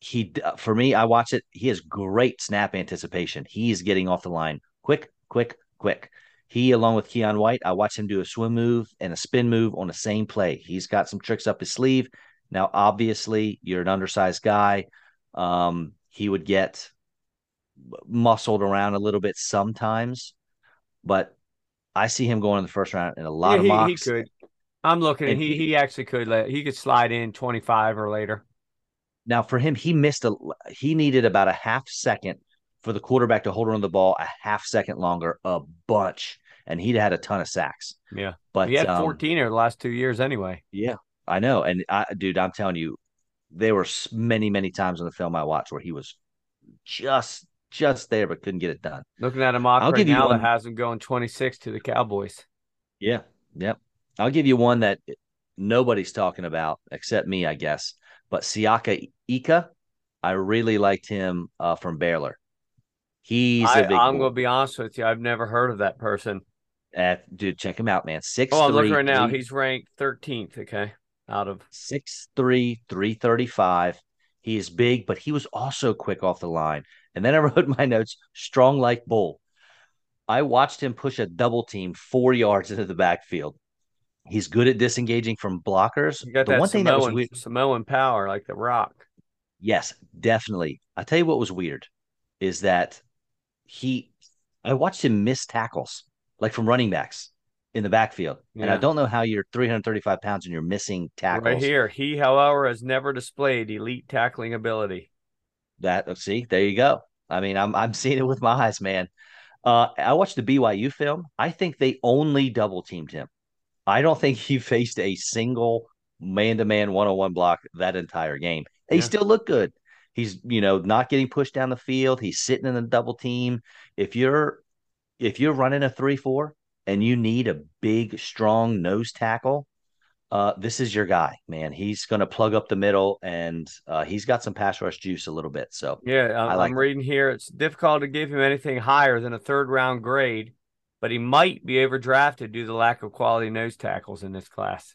[SPEAKER 1] He for me, I watch it. He has great snap anticipation. He's getting off the line quick, quick, quick. He, along with Keion White, I watched him do a swim move and a spin move on the same play. He's got some tricks up his sleeve. Now, obviously, you're an undersized guy. Um, he would get muscled around a little bit sometimes, but I see him going in the first round in a lot
[SPEAKER 2] Yeah,
[SPEAKER 1] of
[SPEAKER 2] he,
[SPEAKER 1] mocks.
[SPEAKER 2] he could. I'm looking, and he
[SPEAKER 1] he-
[SPEAKER 2] actually could let he could slide in 25 or later.
[SPEAKER 1] Now, for him, he missed a. He needed about a half second for the quarterback to hold on to the ball a half second longer, a bunch, and he'd had a ton of sacks.
[SPEAKER 2] Yeah,
[SPEAKER 1] But
[SPEAKER 2] he had
[SPEAKER 1] um,
[SPEAKER 2] 14 over the last two years anyway.
[SPEAKER 1] Yeah, I know. And I, dude, I'm telling you, there were many, many times in the film I watched where he was just, just there, but couldn't get it done.
[SPEAKER 2] Looking at a mock
[SPEAKER 1] I'll
[SPEAKER 2] right
[SPEAKER 1] give you
[SPEAKER 2] now
[SPEAKER 1] one-
[SPEAKER 2] that has him going 26 to the Cowboys.
[SPEAKER 1] Yeah, yep. I'll give you one that nobody's talking about except me, I guess. But Siaka Ika, I really liked him uh, from Baylor. He's a
[SPEAKER 2] I,
[SPEAKER 1] big
[SPEAKER 2] I'm
[SPEAKER 1] boy.
[SPEAKER 2] going to be honest with you. I've never heard of that person.
[SPEAKER 1] Uh, dude, check him out, man. Six.
[SPEAKER 2] Oh, I'm looking right now. He's ranked 13th. Okay, out of
[SPEAKER 1] six three, three thirty five. He is big, but he was also quick off the line. And then I wrote my notes, strong like bull. I watched him push a double team four yards into the backfield. He's good at disengaging from blockers.
[SPEAKER 2] you got
[SPEAKER 1] the
[SPEAKER 2] that
[SPEAKER 1] one thing that was weird,
[SPEAKER 2] Samoan power like the Rock.
[SPEAKER 1] yes, definitely. I tell you what was weird is that he, I watched him miss tackles like from running backs in the backfield, and I don't know how you're 335 pounds and you're missing tackles.
[SPEAKER 2] Right here, he, however, has never displayed elite tackling ability.
[SPEAKER 1] That see, there you go. I mean, I'm I'm seeing it with my eyes, man. Uh, I watched the BYU film. I think they only double teamed him. I don't think he faced a single man to man one on one block that entire game. He
[SPEAKER 2] Yeah.
[SPEAKER 1] still looked good. He's you know not getting pushed down the field. He's sitting in a double team. If you're if you're running a three four and you need a big strong nose tackle, uh, this is your guy, man. He's going to plug up the middle, and uh, he's got some pass rush juice a little bit. So
[SPEAKER 2] Yeah, I'm,
[SPEAKER 1] I like
[SPEAKER 2] I'm reading here. It's difficult to give him anything higher than a third round grade, but he might be overdrafted due to the lack of quality nose tackles in this class.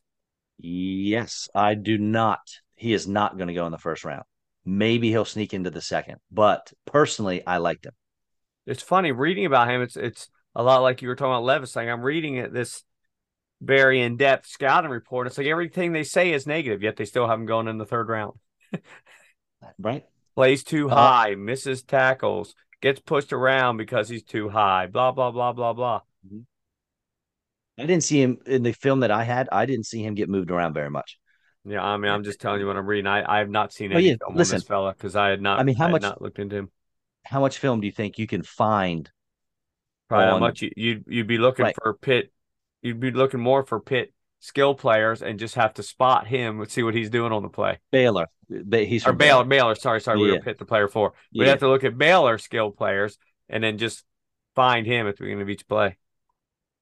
[SPEAKER 1] Yes, I do not. He is not going to go in the first round. Maybe he'll sneak into the second, but personally, I liked him.
[SPEAKER 2] It's funny reading about him. It's it's a lot like you were talking about Levis. Like I'm reading it this very in depth scouting report. It's like everything they say is negative, yet they still have him going in the third round.
[SPEAKER 1] Right?
[SPEAKER 2] Plays too
[SPEAKER 1] Uh,
[SPEAKER 2] high, misses tackles, gets pushed around because he's too high. Blah blah blah blah blah.
[SPEAKER 1] I didn't see him in the film that I had. I didn't see him get moved around very much.
[SPEAKER 2] Yeah, I mean, I'm just telling you what I'm reading. I, I have not seen
[SPEAKER 1] Oh,
[SPEAKER 2] any
[SPEAKER 1] yeah,
[SPEAKER 2] film
[SPEAKER 1] listen.
[SPEAKER 2] on this fella because I had not.
[SPEAKER 1] I mean, how much-
[SPEAKER 2] not looked into him?
[SPEAKER 1] How much film do you think you can find?
[SPEAKER 2] Probably how much you, you'd you'd be looking
[SPEAKER 1] Right.
[SPEAKER 2] for Pitt. You'd be looking more for Pitt skill players and just have to spot him and see what he's doing on the play.
[SPEAKER 1] Baylor. Ba- He's
[SPEAKER 2] Or
[SPEAKER 1] from
[SPEAKER 2] Baylor, Baylor. Sorry, sorry, we were
[SPEAKER 1] Yeah.
[SPEAKER 2] Pitt the player for. We'd
[SPEAKER 1] Yeah.
[SPEAKER 2] have to look at Baylor skill players and then just find him at the beginning of each play.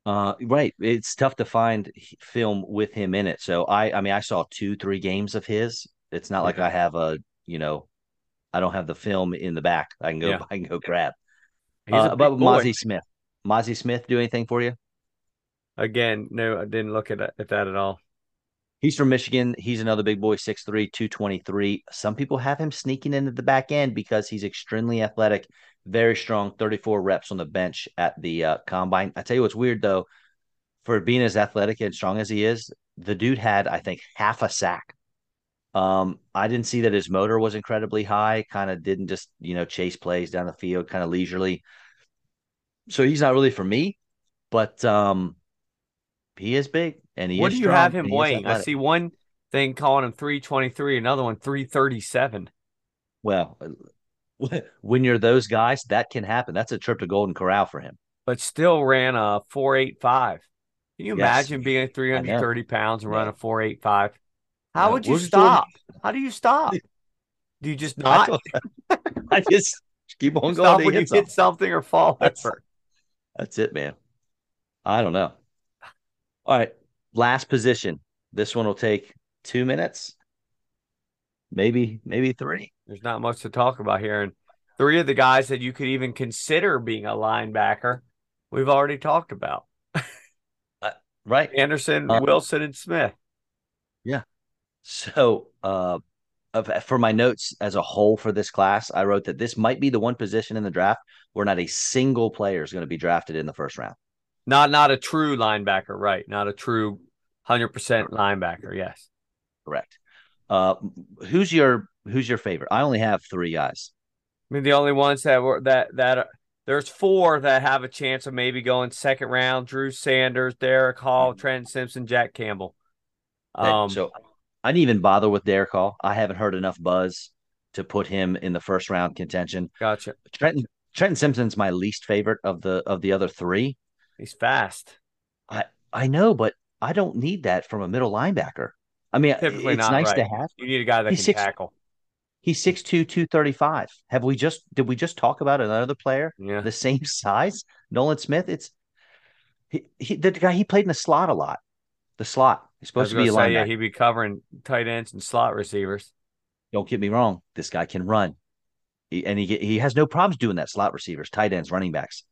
[SPEAKER 1] Uh, right. It's tough to find film with him in it. So I, I mean, I saw two, three games of his. It's not like
[SPEAKER 2] Yeah.
[SPEAKER 1] I have a, you know, I don't have the film in the back. I can go,
[SPEAKER 2] Yeah.
[SPEAKER 1] I can go grab.
[SPEAKER 2] He's
[SPEAKER 1] Uh,
[SPEAKER 2] a
[SPEAKER 1] about
[SPEAKER 2] big boy.
[SPEAKER 1] Mazi Smith. Mazi Smith do anything for you?
[SPEAKER 2] Again, no, I didn't look at at that at all.
[SPEAKER 1] He's from Michigan. He's another big boy, 6'3, 223. Some people have him sneaking into the back end because he's extremely athletic, very strong, 34 reps on the bench at the uh, combine. I tell you what's weird though, for being as athletic and strong as he is, the dude had, I think, half a sack. Um, I didn't see that his motor was incredibly high, kind of didn't just, you know, chase plays down the field, kind of leisurely. So he's not really for me, but um he is big and he
[SPEAKER 2] what do you have him weighing? I see one thing calling him 323, another one 337.
[SPEAKER 1] Well, when you're those guys, that can happen. That's a trip to Golden Corral for him.
[SPEAKER 2] but still ran a 485. Can you
[SPEAKER 1] Yes.
[SPEAKER 2] imagine being 330 pounds and run
[SPEAKER 1] Yeah.
[SPEAKER 2] a 485? How
[SPEAKER 1] No,
[SPEAKER 2] would you
[SPEAKER 1] we're just doing-
[SPEAKER 2] stop? How do you stop? Do you just not
[SPEAKER 1] I just keep on
[SPEAKER 2] stop
[SPEAKER 1] going.
[SPEAKER 2] when you
[SPEAKER 1] hit
[SPEAKER 2] hit
[SPEAKER 1] something.
[SPEAKER 2] something or fall over?
[SPEAKER 1] That's it, man. I don't know. All right, last position. This one will take two minutes, maybe maybe three.
[SPEAKER 2] There's not much to talk about here. And three of the guys that you could even consider being a linebacker, we've already talked about
[SPEAKER 1] Right.
[SPEAKER 2] Anderson,
[SPEAKER 1] Uh,
[SPEAKER 2] Wilson, and Smith. Yeah.
[SPEAKER 1] So uh of for my notes as a whole for this class, I wrote that this might be the one position in the draft where not a single player is going to be drafted in the first round.
[SPEAKER 2] Not not a true linebacker, right? Not a true hundred percent linebacker. Yes,
[SPEAKER 1] correct. Uh, who's your who's your favorite? I only have three guys.
[SPEAKER 2] I mean, the only ones that were that that there's four that have a chance of maybe going second round: Drew Sanders, Derick Hall, mm-hmm. Trent Simpson, Jack Campbell.
[SPEAKER 1] Um, so I didn't even bother with Derick Hall. I haven't heard enough buzz to put him in the first round contention.
[SPEAKER 2] Gotcha.
[SPEAKER 1] Trenton Trenton Simpson's my least favorite of the of the other three.
[SPEAKER 2] He's fast.
[SPEAKER 1] I I know, but I don't need that from a middle linebacker. I mean, Typically it's nice
[SPEAKER 2] right.
[SPEAKER 1] to have.
[SPEAKER 2] You need a guy that he's can six, tackle.
[SPEAKER 1] He's 6'2", 235. Have we just did we just talk about another player
[SPEAKER 2] yeah.
[SPEAKER 1] the same size? Nolan Smith. It's he, he the guy he played in the slot a lot. The slot. He's supposed to be a say, linebacker. Yeah,
[SPEAKER 2] he'd be covering tight ends and slot receivers.
[SPEAKER 1] Don't get me wrong. This guy can run, he, and he he has no problems doing that. Slot receivers, tight ends, running backs.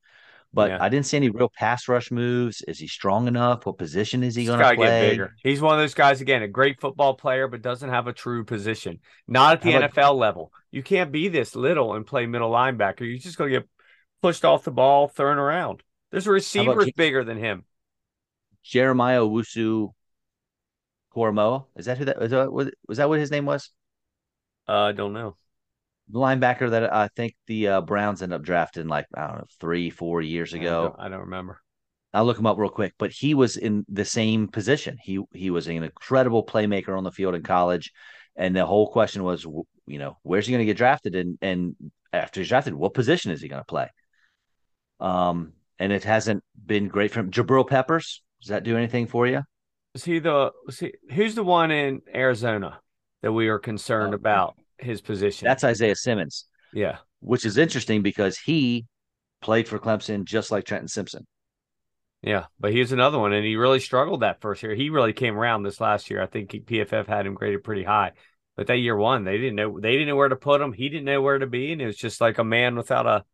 [SPEAKER 1] But yeah. I didn't see any real pass rush moves. Is he strong enough? What position is he going to play? Get bigger.
[SPEAKER 2] He's one of those guys again, a great football player, but doesn't have a true position. Not at the How NFL about... level. You can't be this little and play middle linebacker. You're just going to get pushed off the ball, thrown around. There's receivers about... bigger than him.
[SPEAKER 1] Jeremiah Owusu Koramoah. Is that who that was? That, was that what his name was?
[SPEAKER 2] Uh, I don't know.
[SPEAKER 1] The linebacker that I think the uh, Browns ended up drafting like I don't know three, four years ago.
[SPEAKER 2] I don't, I don't remember.
[SPEAKER 1] I'll look him up real quick, but he was in the same position. He he was an incredible playmaker on the field in college, and the whole question was, you know, where's he going to get drafted? And and after he's drafted, what position is he going to play? Um, and it hasn't been great for him. Jabril Peppers, does that do anything for you?
[SPEAKER 2] Is he the was he, who's the one in Arizona that we are concerned uh, about his position?
[SPEAKER 1] That's Isaiah Simmons.
[SPEAKER 2] Yeah,
[SPEAKER 1] which is interesting because he played for Clemson just like Trenton Simpson.
[SPEAKER 2] Yeah, but he's another one, and he really struggled that first year. He really came around this last year. I think PFF had him graded pretty high, but that year one, they didn't know they didn't know where to put him. He didn't know where to be, and it was just like a man without a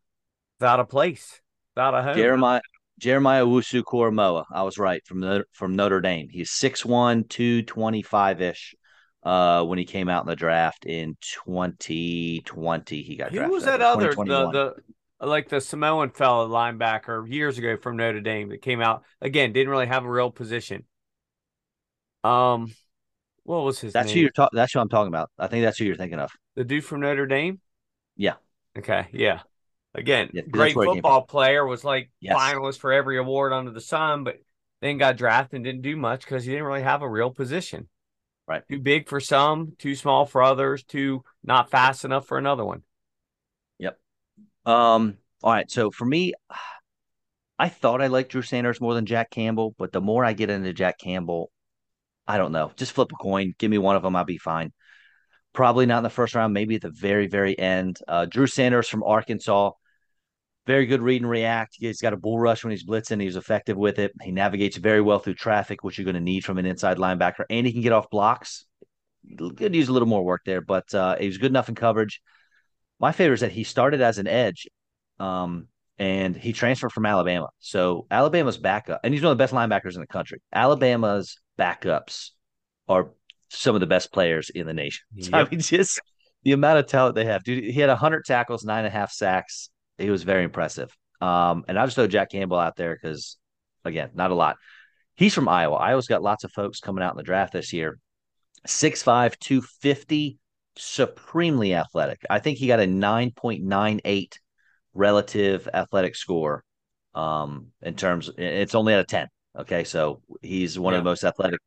[SPEAKER 2] without a place, without a home.
[SPEAKER 1] Jeremiah Jeremiah Wusu Koramoah. I was right from the from Notre Dame. He's 6'1, 225 ish. Uh, when he came out in the draft in 2020, he got Who drafted.
[SPEAKER 2] Who was that other the the like the Samoan fellow linebacker years ago from Notre Dame that came out again? Didn't really have a real position. Um, what was his?
[SPEAKER 1] That's
[SPEAKER 2] name?
[SPEAKER 1] who you're talking. That's who I'm talking about. I think that's who you're thinking of.
[SPEAKER 2] The dude from Notre Dame.
[SPEAKER 1] Yeah.
[SPEAKER 2] Okay. Yeah. Again, yeah, great football player, was like yes. finalist for every award under the sun, but then got drafted and didn't do much because he didn't really have a real position.
[SPEAKER 1] Right.
[SPEAKER 2] Too big for some, too small for others, too not fast enough for another one.
[SPEAKER 1] Yep. Um, all right. So for me, I thought I liked Drew Sanders more than Jack Campbell, but the more I get into Jack Campbell, I don't know. Just flip a coin. Give me one of them. I'll be fine. Probably not in the first round, maybe at the very, very end. Uh, Drew Sanders from Arkansas very good read and react. He's got a bull rush when he's blitzing. He's effective with it. He navigates very well through traffic, which you're going to need from an inside linebacker, and he can get off blocks. Could use a little more work there, but uh, he was good enough in coverage. My favorite is that he started as an edge, um, and he transferred from Alabama. So Alabama's backup, and he's one of the best linebackers in the country. Alabama's backups are some of the best players in the nation. Yep. I mean, just the amount of talent they have. Dude, he had 100 tackles, nine and a half sacks he was very impressive. Um, and I'll just throw Jack Campbell out there because, again, not a lot. He's from Iowa. Iowa's got lots of folks coming out in the draft this year. 6'5, 250, supremely athletic. I think he got a 9.98 relative athletic score um, in terms, it's only out of 10. Okay. So he's one yeah. of the most athletic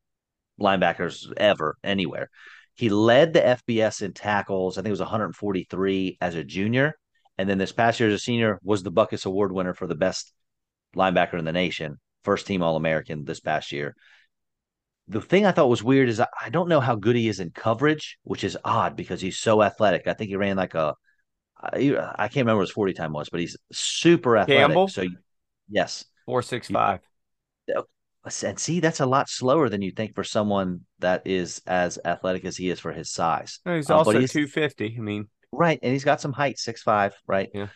[SPEAKER 1] linebackers ever, anywhere. He led the FBS in tackles. I think it was 143 as a junior. And then this past year as a senior was the Butkus Award winner for the best linebacker in the nation, first team All American this past year. The thing I thought was weird is I don't know how good he is in coverage, which is odd because he's so athletic. I think he ran like a, I can't remember what his 40 time was, but he's super athletic. Campbell? So, yes.
[SPEAKER 2] 465.
[SPEAKER 1] And see, that's a lot slower than you think for someone that is as athletic as he is for his size.
[SPEAKER 2] No, he's uh, also he's, 250. I mean,
[SPEAKER 1] Right. And he's got some height, six five, right?
[SPEAKER 2] Yeah.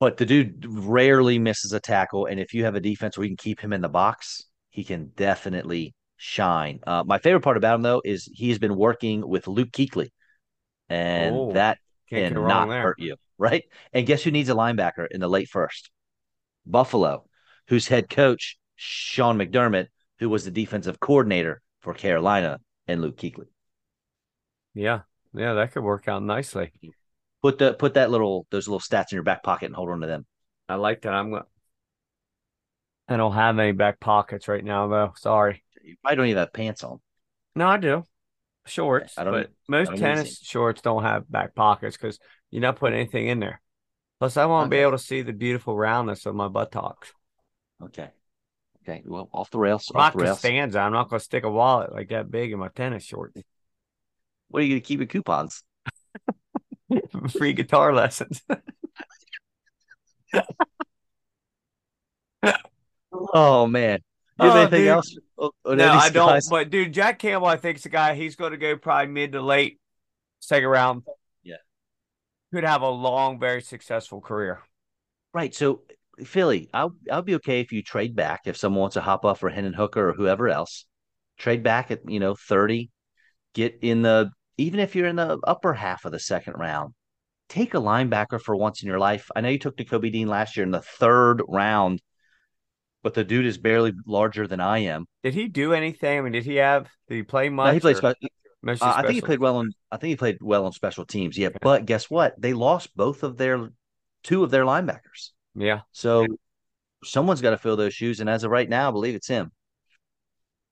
[SPEAKER 1] But the dude rarely misses a tackle. And if you have a defense where you can keep him in the box, he can definitely shine. Uh, my favorite part about him, though, is he's been working with Luke Kuechly. and
[SPEAKER 2] Oh,
[SPEAKER 1] that
[SPEAKER 2] Can't
[SPEAKER 1] not hurt you, right? And guess who needs a linebacker in the late first? Buffalo, whose head coach Sean McDermott, who was the defensive coordinator for Carolina, and Luke Kuechly.
[SPEAKER 2] Yeah, yeah, that could work out nicely.
[SPEAKER 1] Put the put that little those little stats in your back pocket and hold on to them.
[SPEAKER 2] I like that. I'm gonna. I don't have any back pockets right now, though. Sorry.
[SPEAKER 1] You probably don't even have pants on.
[SPEAKER 2] No, I do. Shorts,
[SPEAKER 1] I don't-
[SPEAKER 2] but most
[SPEAKER 1] don't
[SPEAKER 2] tennis shorts don't have back pockets because you're not putting anything in there. Plus, I want to be able to see the beautiful roundness of my buttocks.
[SPEAKER 1] Okay. Okay. Well, off the rails.
[SPEAKER 2] Rock
[SPEAKER 1] Off the rails.
[SPEAKER 2] Costanza. I'm not going to stick a wallet like that big in my tennis shorts.
[SPEAKER 1] What are you going to keep your coupons?
[SPEAKER 2] Free guitar lessons.
[SPEAKER 1] Oh man. Have
[SPEAKER 2] Oh,
[SPEAKER 1] anything
[SPEAKER 2] dude.
[SPEAKER 1] else? on- on
[SPEAKER 2] no, I don't.
[SPEAKER 1] guys?
[SPEAKER 2] But dude, Jack Campbell, I think is a guy. He's going to go probably mid to late second round.
[SPEAKER 1] Yeah.
[SPEAKER 2] could have a long, very successful career.
[SPEAKER 1] Right. So Philly, I'll I'll be okay if you trade back if someone wants to hop off for Hendon Hooker or whoever else. Trade back at you know 30. Get in the even if you're in the upper half of the second round, take a linebacker for once in your life. I know you took Nakobe Dean last year in the third round, but the dude is barely larger than I am.
[SPEAKER 2] Did he do anything? I mean, did he have? Did he play much?
[SPEAKER 1] No, he played spe- Uh, I think he played well on. I think he played well on special teams. Yeah, but guess what? They lost both of their two of their linebackers.
[SPEAKER 2] Yeah.
[SPEAKER 1] So someone's got to fill those shoes, and as of right now, I believe it's him.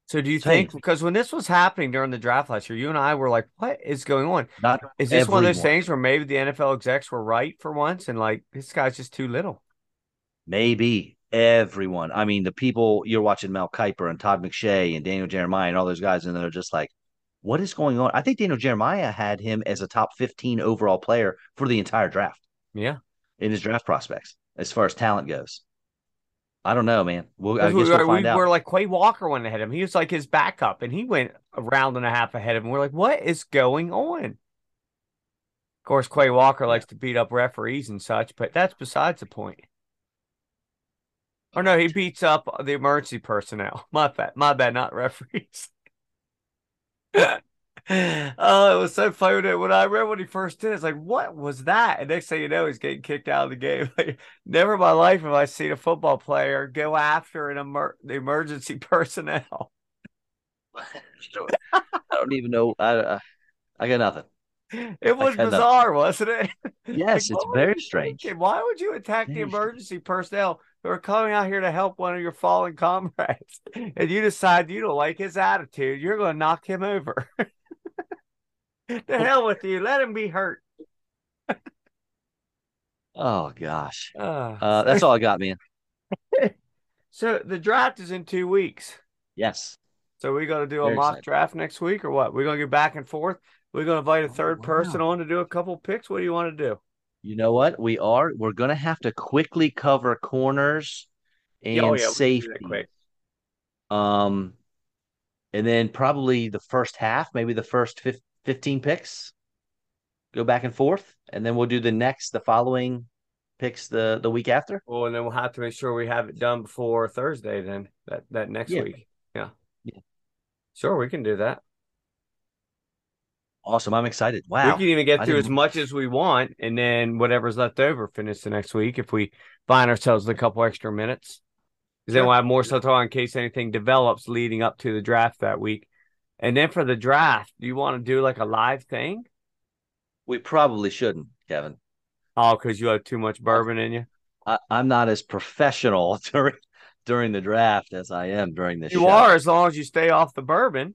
[SPEAKER 2] So do you
[SPEAKER 1] you-
[SPEAKER 2] think because when this was happening during the draft last year, you and I were like, "What is going on?
[SPEAKER 1] Not
[SPEAKER 2] Is this one of those things where maybe the NFL execs were right for once and like this guy's just too little?"
[SPEAKER 1] maybe everyone. I mean, the people you're watching Mel Kiper and Todd McShay and Daniel Jeremiah and all those guys, and they're just like, "What is going on?" I think Daniel Jeremiah had him as a top 15 overall player for the entire draft
[SPEAKER 2] Yeah.
[SPEAKER 1] in his draft prospects as far as talent goes. I don't know, man. We'll, I
[SPEAKER 2] Because we,
[SPEAKER 1] we'll
[SPEAKER 2] we
[SPEAKER 1] out.
[SPEAKER 2] were like Quay Walker went ahead of him. He was like his backup, and he went a round and a half ahead of him. We're like, what is going on? Of course, Quay Walker likes to beat up referees and such, but that's besides the point. Or no, he beats up the emergency personnel. My bad, my bad, not referees. oh, it was so funny that when I remember when he first did, it, it's like, what was that? And next thing you know, he's getting kicked out of the game. Like, never in my life have I seen a football player go after an emer- the emergency personnel.
[SPEAKER 1] I don't even know. I, I, I got nothing.
[SPEAKER 2] It was bizarre, wasn't it?
[SPEAKER 1] Yes,
[SPEAKER 2] Like,
[SPEAKER 1] it's very strange.
[SPEAKER 2] thinking? Why would you attack the
[SPEAKER 1] Very strange.
[SPEAKER 2] emergency personnel who are coming out here to help one of your fallen comrades? And you decide you don't like his attitude, you're going to knock him over. the hell with you. Let him be hurt.
[SPEAKER 1] Oh gosh.
[SPEAKER 2] Uh,
[SPEAKER 1] Uh, that's all I got, man.
[SPEAKER 2] so the draft is in two weeks.
[SPEAKER 1] Yes.
[SPEAKER 2] So we're going to do a mock
[SPEAKER 1] excited.
[SPEAKER 2] draft next week or what? We're going to go back and forth. We're going to invite a
[SPEAKER 1] Oh,
[SPEAKER 2] third
[SPEAKER 1] wow.
[SPEAKER 2] person on to do a couple picks. What do you want to do?
[SPEAKER 1] You know what? We are. We're gonna have to quickly cover corners and
[SPEAKER 2] oh, yeah, we can do
[SPEAKER 1] safety. Um, and then probably the first half, maybe the first fif- 15 picks, go back and forth, and then we'll do the next, the following picks the the week after.
[SPEAKER 2] Well, and then we'll have to make sure we have it done before Thursday. Then that that next
[SPEAKER 1] Yeah.
[SPEAKER 2] week. Yeah.
[SPEAKER 1] Yeah.
[SPEAKER 2] Sure, we can do that.
[SPEAKER 1] Awesome! I'm excited. Wow.
[SPEAKER 2] We can even get
[SPEAKER 1] I
[SPEAKER 2] through as much as we want, and then whatever's left over, finish the next week if we find ourselves a couple extra minutes. Because then we'll have more to in case anything develops leading up to the draft that week. And then for the draft, do you want to do like a live thing?
[SPEAKER 1] We probably shouldn't, Kevin.
[SPEAKER 2] Oh, because you have too much bourbon in you.
[SPEAKER 1] I, I'm not as professional during during the draft as I am during the
[SPEAKER 2] You
[SPEAKER 1] show.
[SPEAKER 2] are as long as you stay off the bourbon.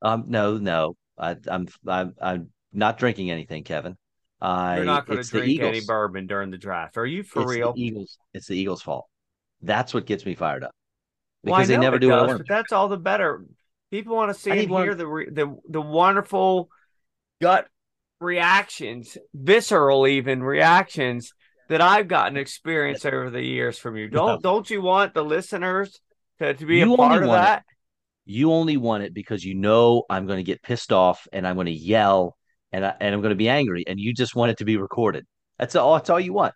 [SPEAKER 1] Um, no, no. I, I'm I'm I'm not drinking anything, Kevin. I
[SPEAKER 2] You're not going to drink any bourbon during the draft. Are you for
[SPEAKER 1] it's
[SPEAKER 2] real?
[SPEAKER 1] The Eagles. It's the Eagles' fault. That's what gets me fired up
[SPEAKER 2] Well,
[SPEAKER 1] because they never do
[SPEAKER 2] does, that's all the better. People want to see and
[SPEAKER 1] need one-
[SPEAKER 2] hear the re- the the wonderful gut reactions, visceral even reactions that I've gotten experience over the years from you. Don't
[SPEAKER 1] No.
[SPEAKER 2] don't you want the listeners to, to be
[SPEAKER 1] You
[SPEAKER 2] a part
[SPEAKER 1] only
[SPEAKER 2] of
[SPEAKER 1] want it.
[SPEAKER 2] that?
[SPEAKER 1] You only want it because you know I'm going to get pissed off and I'm going to yell and I, and I'm going to be angry, and you just want it to be recorded. That's all. That's all you want.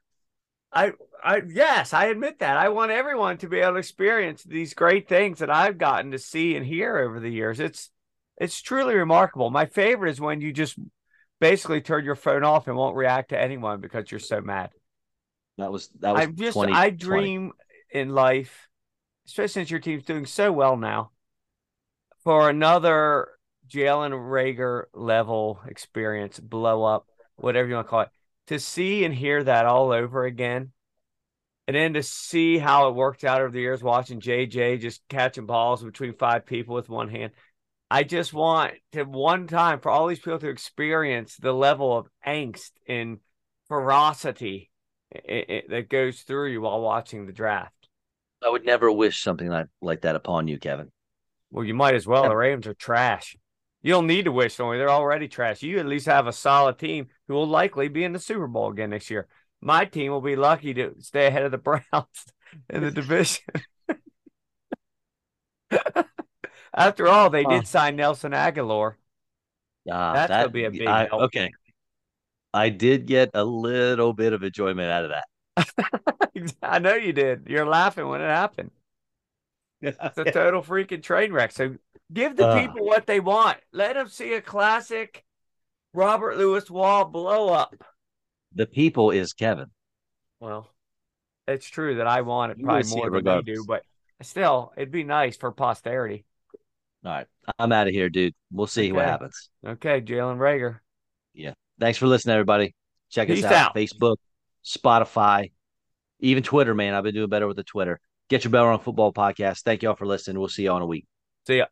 [SPEAKER 2] I I yes, I admit that. I want everyone to be able to experience these great things that I've gotten to see and hear over the years. It's it's truly remarkable. My favorite is when you just basically turn your phone off and won't react to anyone because you're so mad.
[SPEAKER 1] That was that was
[SPEAKER 2] I just I dream in life, especially since your team's doing so well now, for another Jalen Reagor level experience, blow up, whatever you want to call it, to see and hear that all over again. And then to see how it worked out over the years, watching JJ just catching balls between five people with one hand. I just want to one time for all these people to experience the level of angst and ferocity it, it, that goes through you while watching the draft.
[SPEAKER 1] I would never wish something like, like that upon you, Kevin.
[SPEAKER 2] Well, you might as well. The Ravens are trash. You don't need to wish on me. They're already trash. You at least have a solid team who will likely be in the Super Bowl again next year. My team will be lucky to stay ahead of the Browns in the division. After all, they did sign Nelson Agholor.
[SPEAKER 1] Uh, That's that, gonna be a big I, okay. I did get a little bit of enjoyment out of
[SPEAKER 2] that. I know you did. You're laughing when it happened. It's a total freaking train wreck. So Give the uh, people what they want. Let them see a classic Robert Lewis Wall blow up.
[SPEAKER 1] The people is Kevin.
[SPEAKER 2] Well, it's true that I want it probably more than they do, but still, it'd be nice for posterity.
[SPEAKER 1] All right. I'm out of here, dude. We'll see okay. what happens.
[SPEAKER 2] Okay, Jalen Reagor.
[SPEAKER 1] Yeah. Thanks for listening, everybody. Check Peace us out. out. Facebook, Spotify, even Twitter, man. I've been doing better with the Twitter. Get your bell rung football podcast. Thank y'all for listening. We'll see y'all in a week.
[SPEAKER 2] See ya.